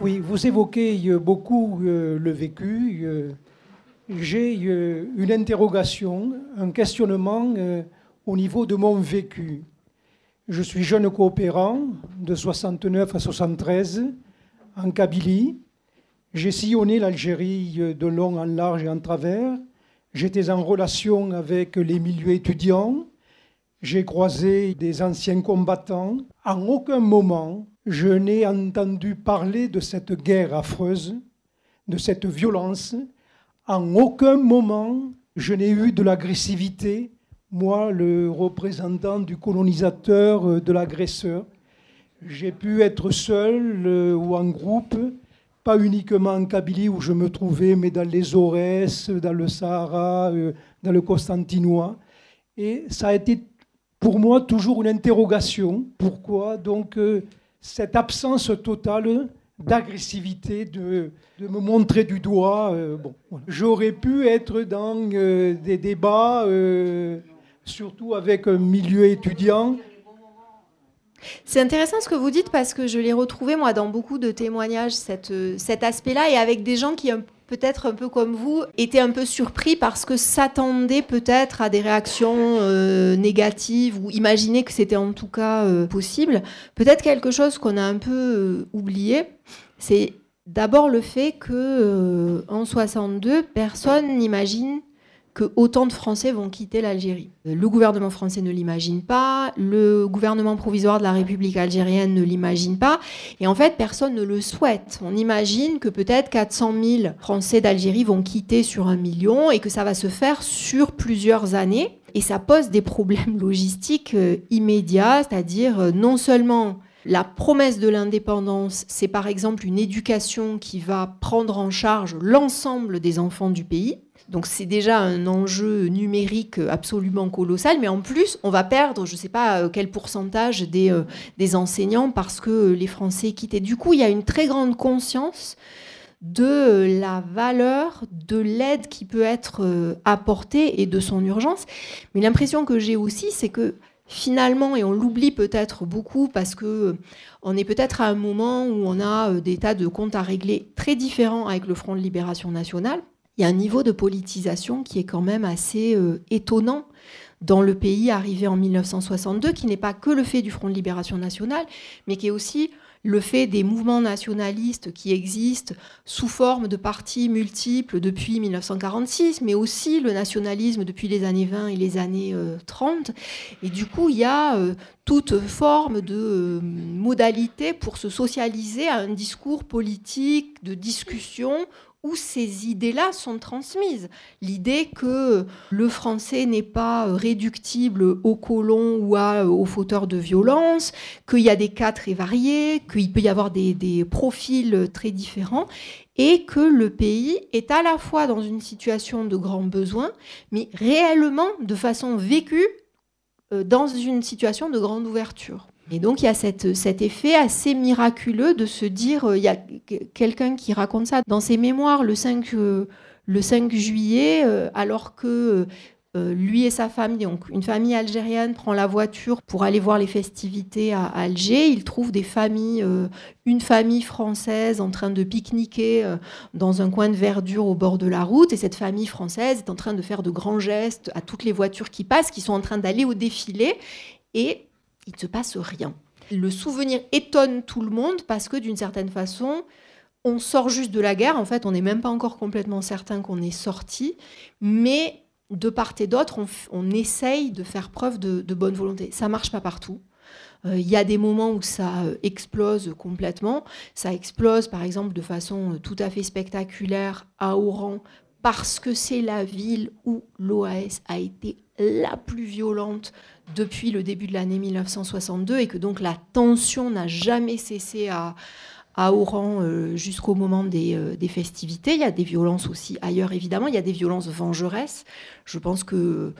Oui, vous évoquez euh, beaucoup le vécu j'ai euh, une interrogation, un questionnement euh, au niveau de mon vécu. Je suis jeune coopérant de 69 à 73 en Kabylie. J'ai sillonné l'Algérie euh, de long en large et en travers. J'étais en relation avec les milieux étudiants. J'ai croisé des anciens combattants. En aucun moment, je n'ai entendu parler de cette guerre affreuse, de cette violence, en aucun moment, je n'ai eu de l'agressivité, moi, le représentant du colonisateur, euh, de l'agresseur. J'ai pu être seul euh, ou en groupe, pas uniquement en Kabylie où je me trouvais, mais dans les Aurès, dans le Sahara, euh, dans le Constantinois. Et ça a été pour moi toujours une interrogation. Pourquoi? Donc cette absence totale d'agressivité, de, de, me montrer du doigt. Euh, bon, J'aurais pu être dans euh, des débats, euh, surtout avec un milieu étudiant. C'est intéressant ce que vous dites parce que je l'ai retrouvé moi dans beaucoup de témoignages cet aspect-là et avec des gens qui peut-être un peu comme vous étaient un peu surpris parce que s'attendaient peut-être à des réactions négatives ou imaginaient que c'était en tout cas possible. Peut-être quelque chose qu'on a un peu oublié, c'est d'abord le fait que euh, en 62, personne n'imagine que autant de Français vont quitter l'Algérie. Le gouvernement français ne l'imagine pas, le gouvernement provisoire de la République algérienne ne l'imagine pas, et en fait, personne ne le souhaite. On imagine que peut-être 400 000 Français d'Algérie vont quitter sur un million et que ça va se faire sur plusieurs années. Et ça pose des problèmes logistiques euh, immédiats, c'est-à-dire euh, non seulement la promesse de l'indépendance, c'est par exemple une éducation qui va prendre en charge l'ensemble des enfants du pays. Donc c'est déjà un enjeu numérique absolument colossal, mais en plus, on va perdre, je ne sais pas euh, quel pourcentage des, euh, des enseignants parce que les Français quittent. Et du coup, il y a une très grande conscience de la valeur de l'aide qui peut être euh, apportée et de son urgence. Mais l'impression que j'ai aussi, c'est que finalement, et on l'oublie peut-être beaucoup parce que on est peut-être à un moment où on a des tas de comptes à régler très différents avec le Front de Libération Nationale. Il y a un niveau de politisation qui est quand même assez euh, étonnant dans le pays arrivé en 1962, qui n'est pas que le fait du Front de Libération Nationale, mais qui est aussi le fait des mouvements nationalistes qui existent sous forme de partis multiples depuis 1946, mais aussi le nationalisme depuis les années 20 et les années 30. Euh, et du coup, il y a euh, toute forme de modalité pour se socialiser à un discours politique, de discussion où ces idées-là sont transmises. L'idée que le français n'est pas réductible aux colons ou aux fauteurs de violence, qu'il y a des cas très variés, qu'il peut y avoir des, des, profils très différents, et que le pays est à la fois dans une situation de grand besoin, mais réellement de façon vécue euh, dans une situation de grande ouverture. Et donc il y a cet effet assez miraculeux de se dire, euh, il y a quelqu'un qui raconte ça dans ses mémoires le 5, euh, le 5 juillet, euh, alors que lui et sa famille, donc une famille algérienne, prend la voiture pour aller voir les festivités à Alger. Il trouve des familles, une famille française en train de pique-niquer dans un coin de verdure au bord de la route. Et cette famille française est en train de faire de grands gestes à toutes les voitures qui passent, qui sont en train d'aller au défilé. Et il ne se passe rien. Le souvenir étonne tout le monde parce que d'une certaine façon, on sort juste de la guerre. En fait, on n'est même pas encore complètement certain qu'on est sorti, mais de part et d'autre, on, essaye de faire preuve de, bonne volonté. Ça marche pas partout. Euh, il y a des moments où ça euh, explose complètement. Ça explose, par exemple, de façon euh, tout à fait spectaculaire à Oran, parce que c'est la ville où l'OAS a été la plus violente depuis le début de l'année 1962 et que donc la tension n'a jamais cessé à, à Oran jusqu'au moment des, des, festivités. Il y a des violences aussi ailleurs, évidemment. Il y a des violences vengeresses. Je pense que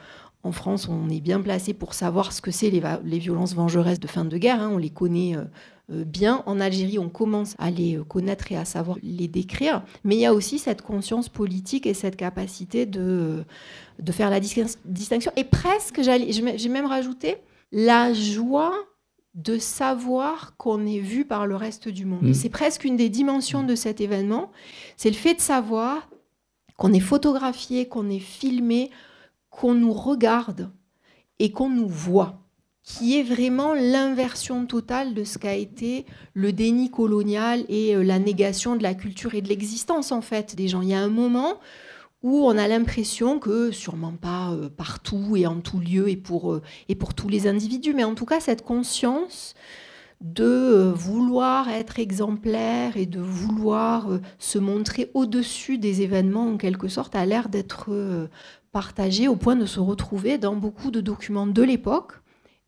en France, on est bien placé pour savoir ce que c'est les, violences vengeresses de fin de guerre. Hein. on les connaît euh, euh, bien. En Algérie, on commence à les euh, connaître et à savoir les décrire. Mais il y a aussi cette conscience politique et cette capacité de, de faire la distinction. Et presque, j'ai même rajouté, la joie de savoir qu'on est vu par le reste du monde. Mmh. C'est presque une des dimensions de cet événement. C'est le fait de savoir qu'on est photographié, qu'on est filmé, qu'on nous regarde et qu'on nous voit, qui est vraiment l'inversion totale de ce qu'a été le déni colonial et euh, la négation de la culture et de l'existence en fait des gens. Il y a un moment où on a l'impression que, sûrement pas euh, partout et en tout lieu et pour, euh, et pour tous les individus, mais en tout cas cette conscience de vouloir être exemplaire et de vouloir se montrer au-dessus des événements en quelque sorte a l'air d'être partagé au point de se retrouver dans beaucoup de documents de l'époque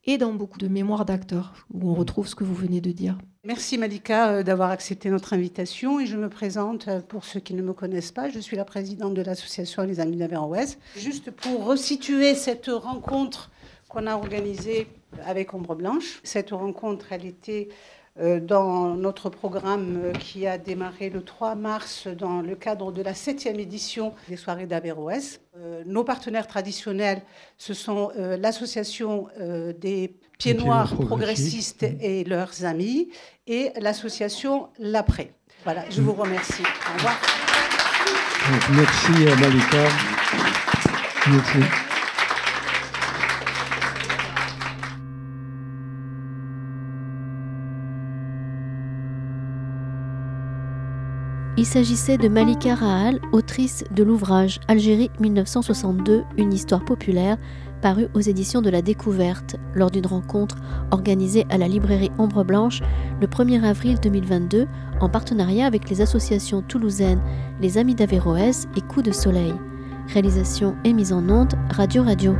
et dans beaucoup de mémoires d'acteurs, où on retrouve ce que vous venez de dire. Merci Malika euh, d'avoir accepté notre invitation et je me présente euh, pour ceux qui ne me connaissent pas. Je suis la présidente de l'association Les Amis d'Aveyron-Ouest. Juste pour resituer cette rencontre qu'on a organisée avec Ombre Blanche. Cette rencontre, elle était dans notre programme euh, qui a démarré le 3 mars dans le cadre de la septième édition des soirées d'Averroès. Euh, nos partenaires traditionnels, ce sont l'association des Pieds Noirs progressistes et leurs amis et l'association L'Après. Voilà, je vous remercie. Au revoir. Merci Malika. Merci. Il s'agissait de Malika Rahal, autrice de l'ouvrage Algérie 1962, une histoire populaire, paru aux éditions de la Découverte lors d'une rencontre organisée à la librairie Ombre Blanche le 1er avril 2022 en partenariat avec les associations toulousaines Les Amis d'Averroès et Coup de Soleil. Réalisation et mise en onde Radio Radio.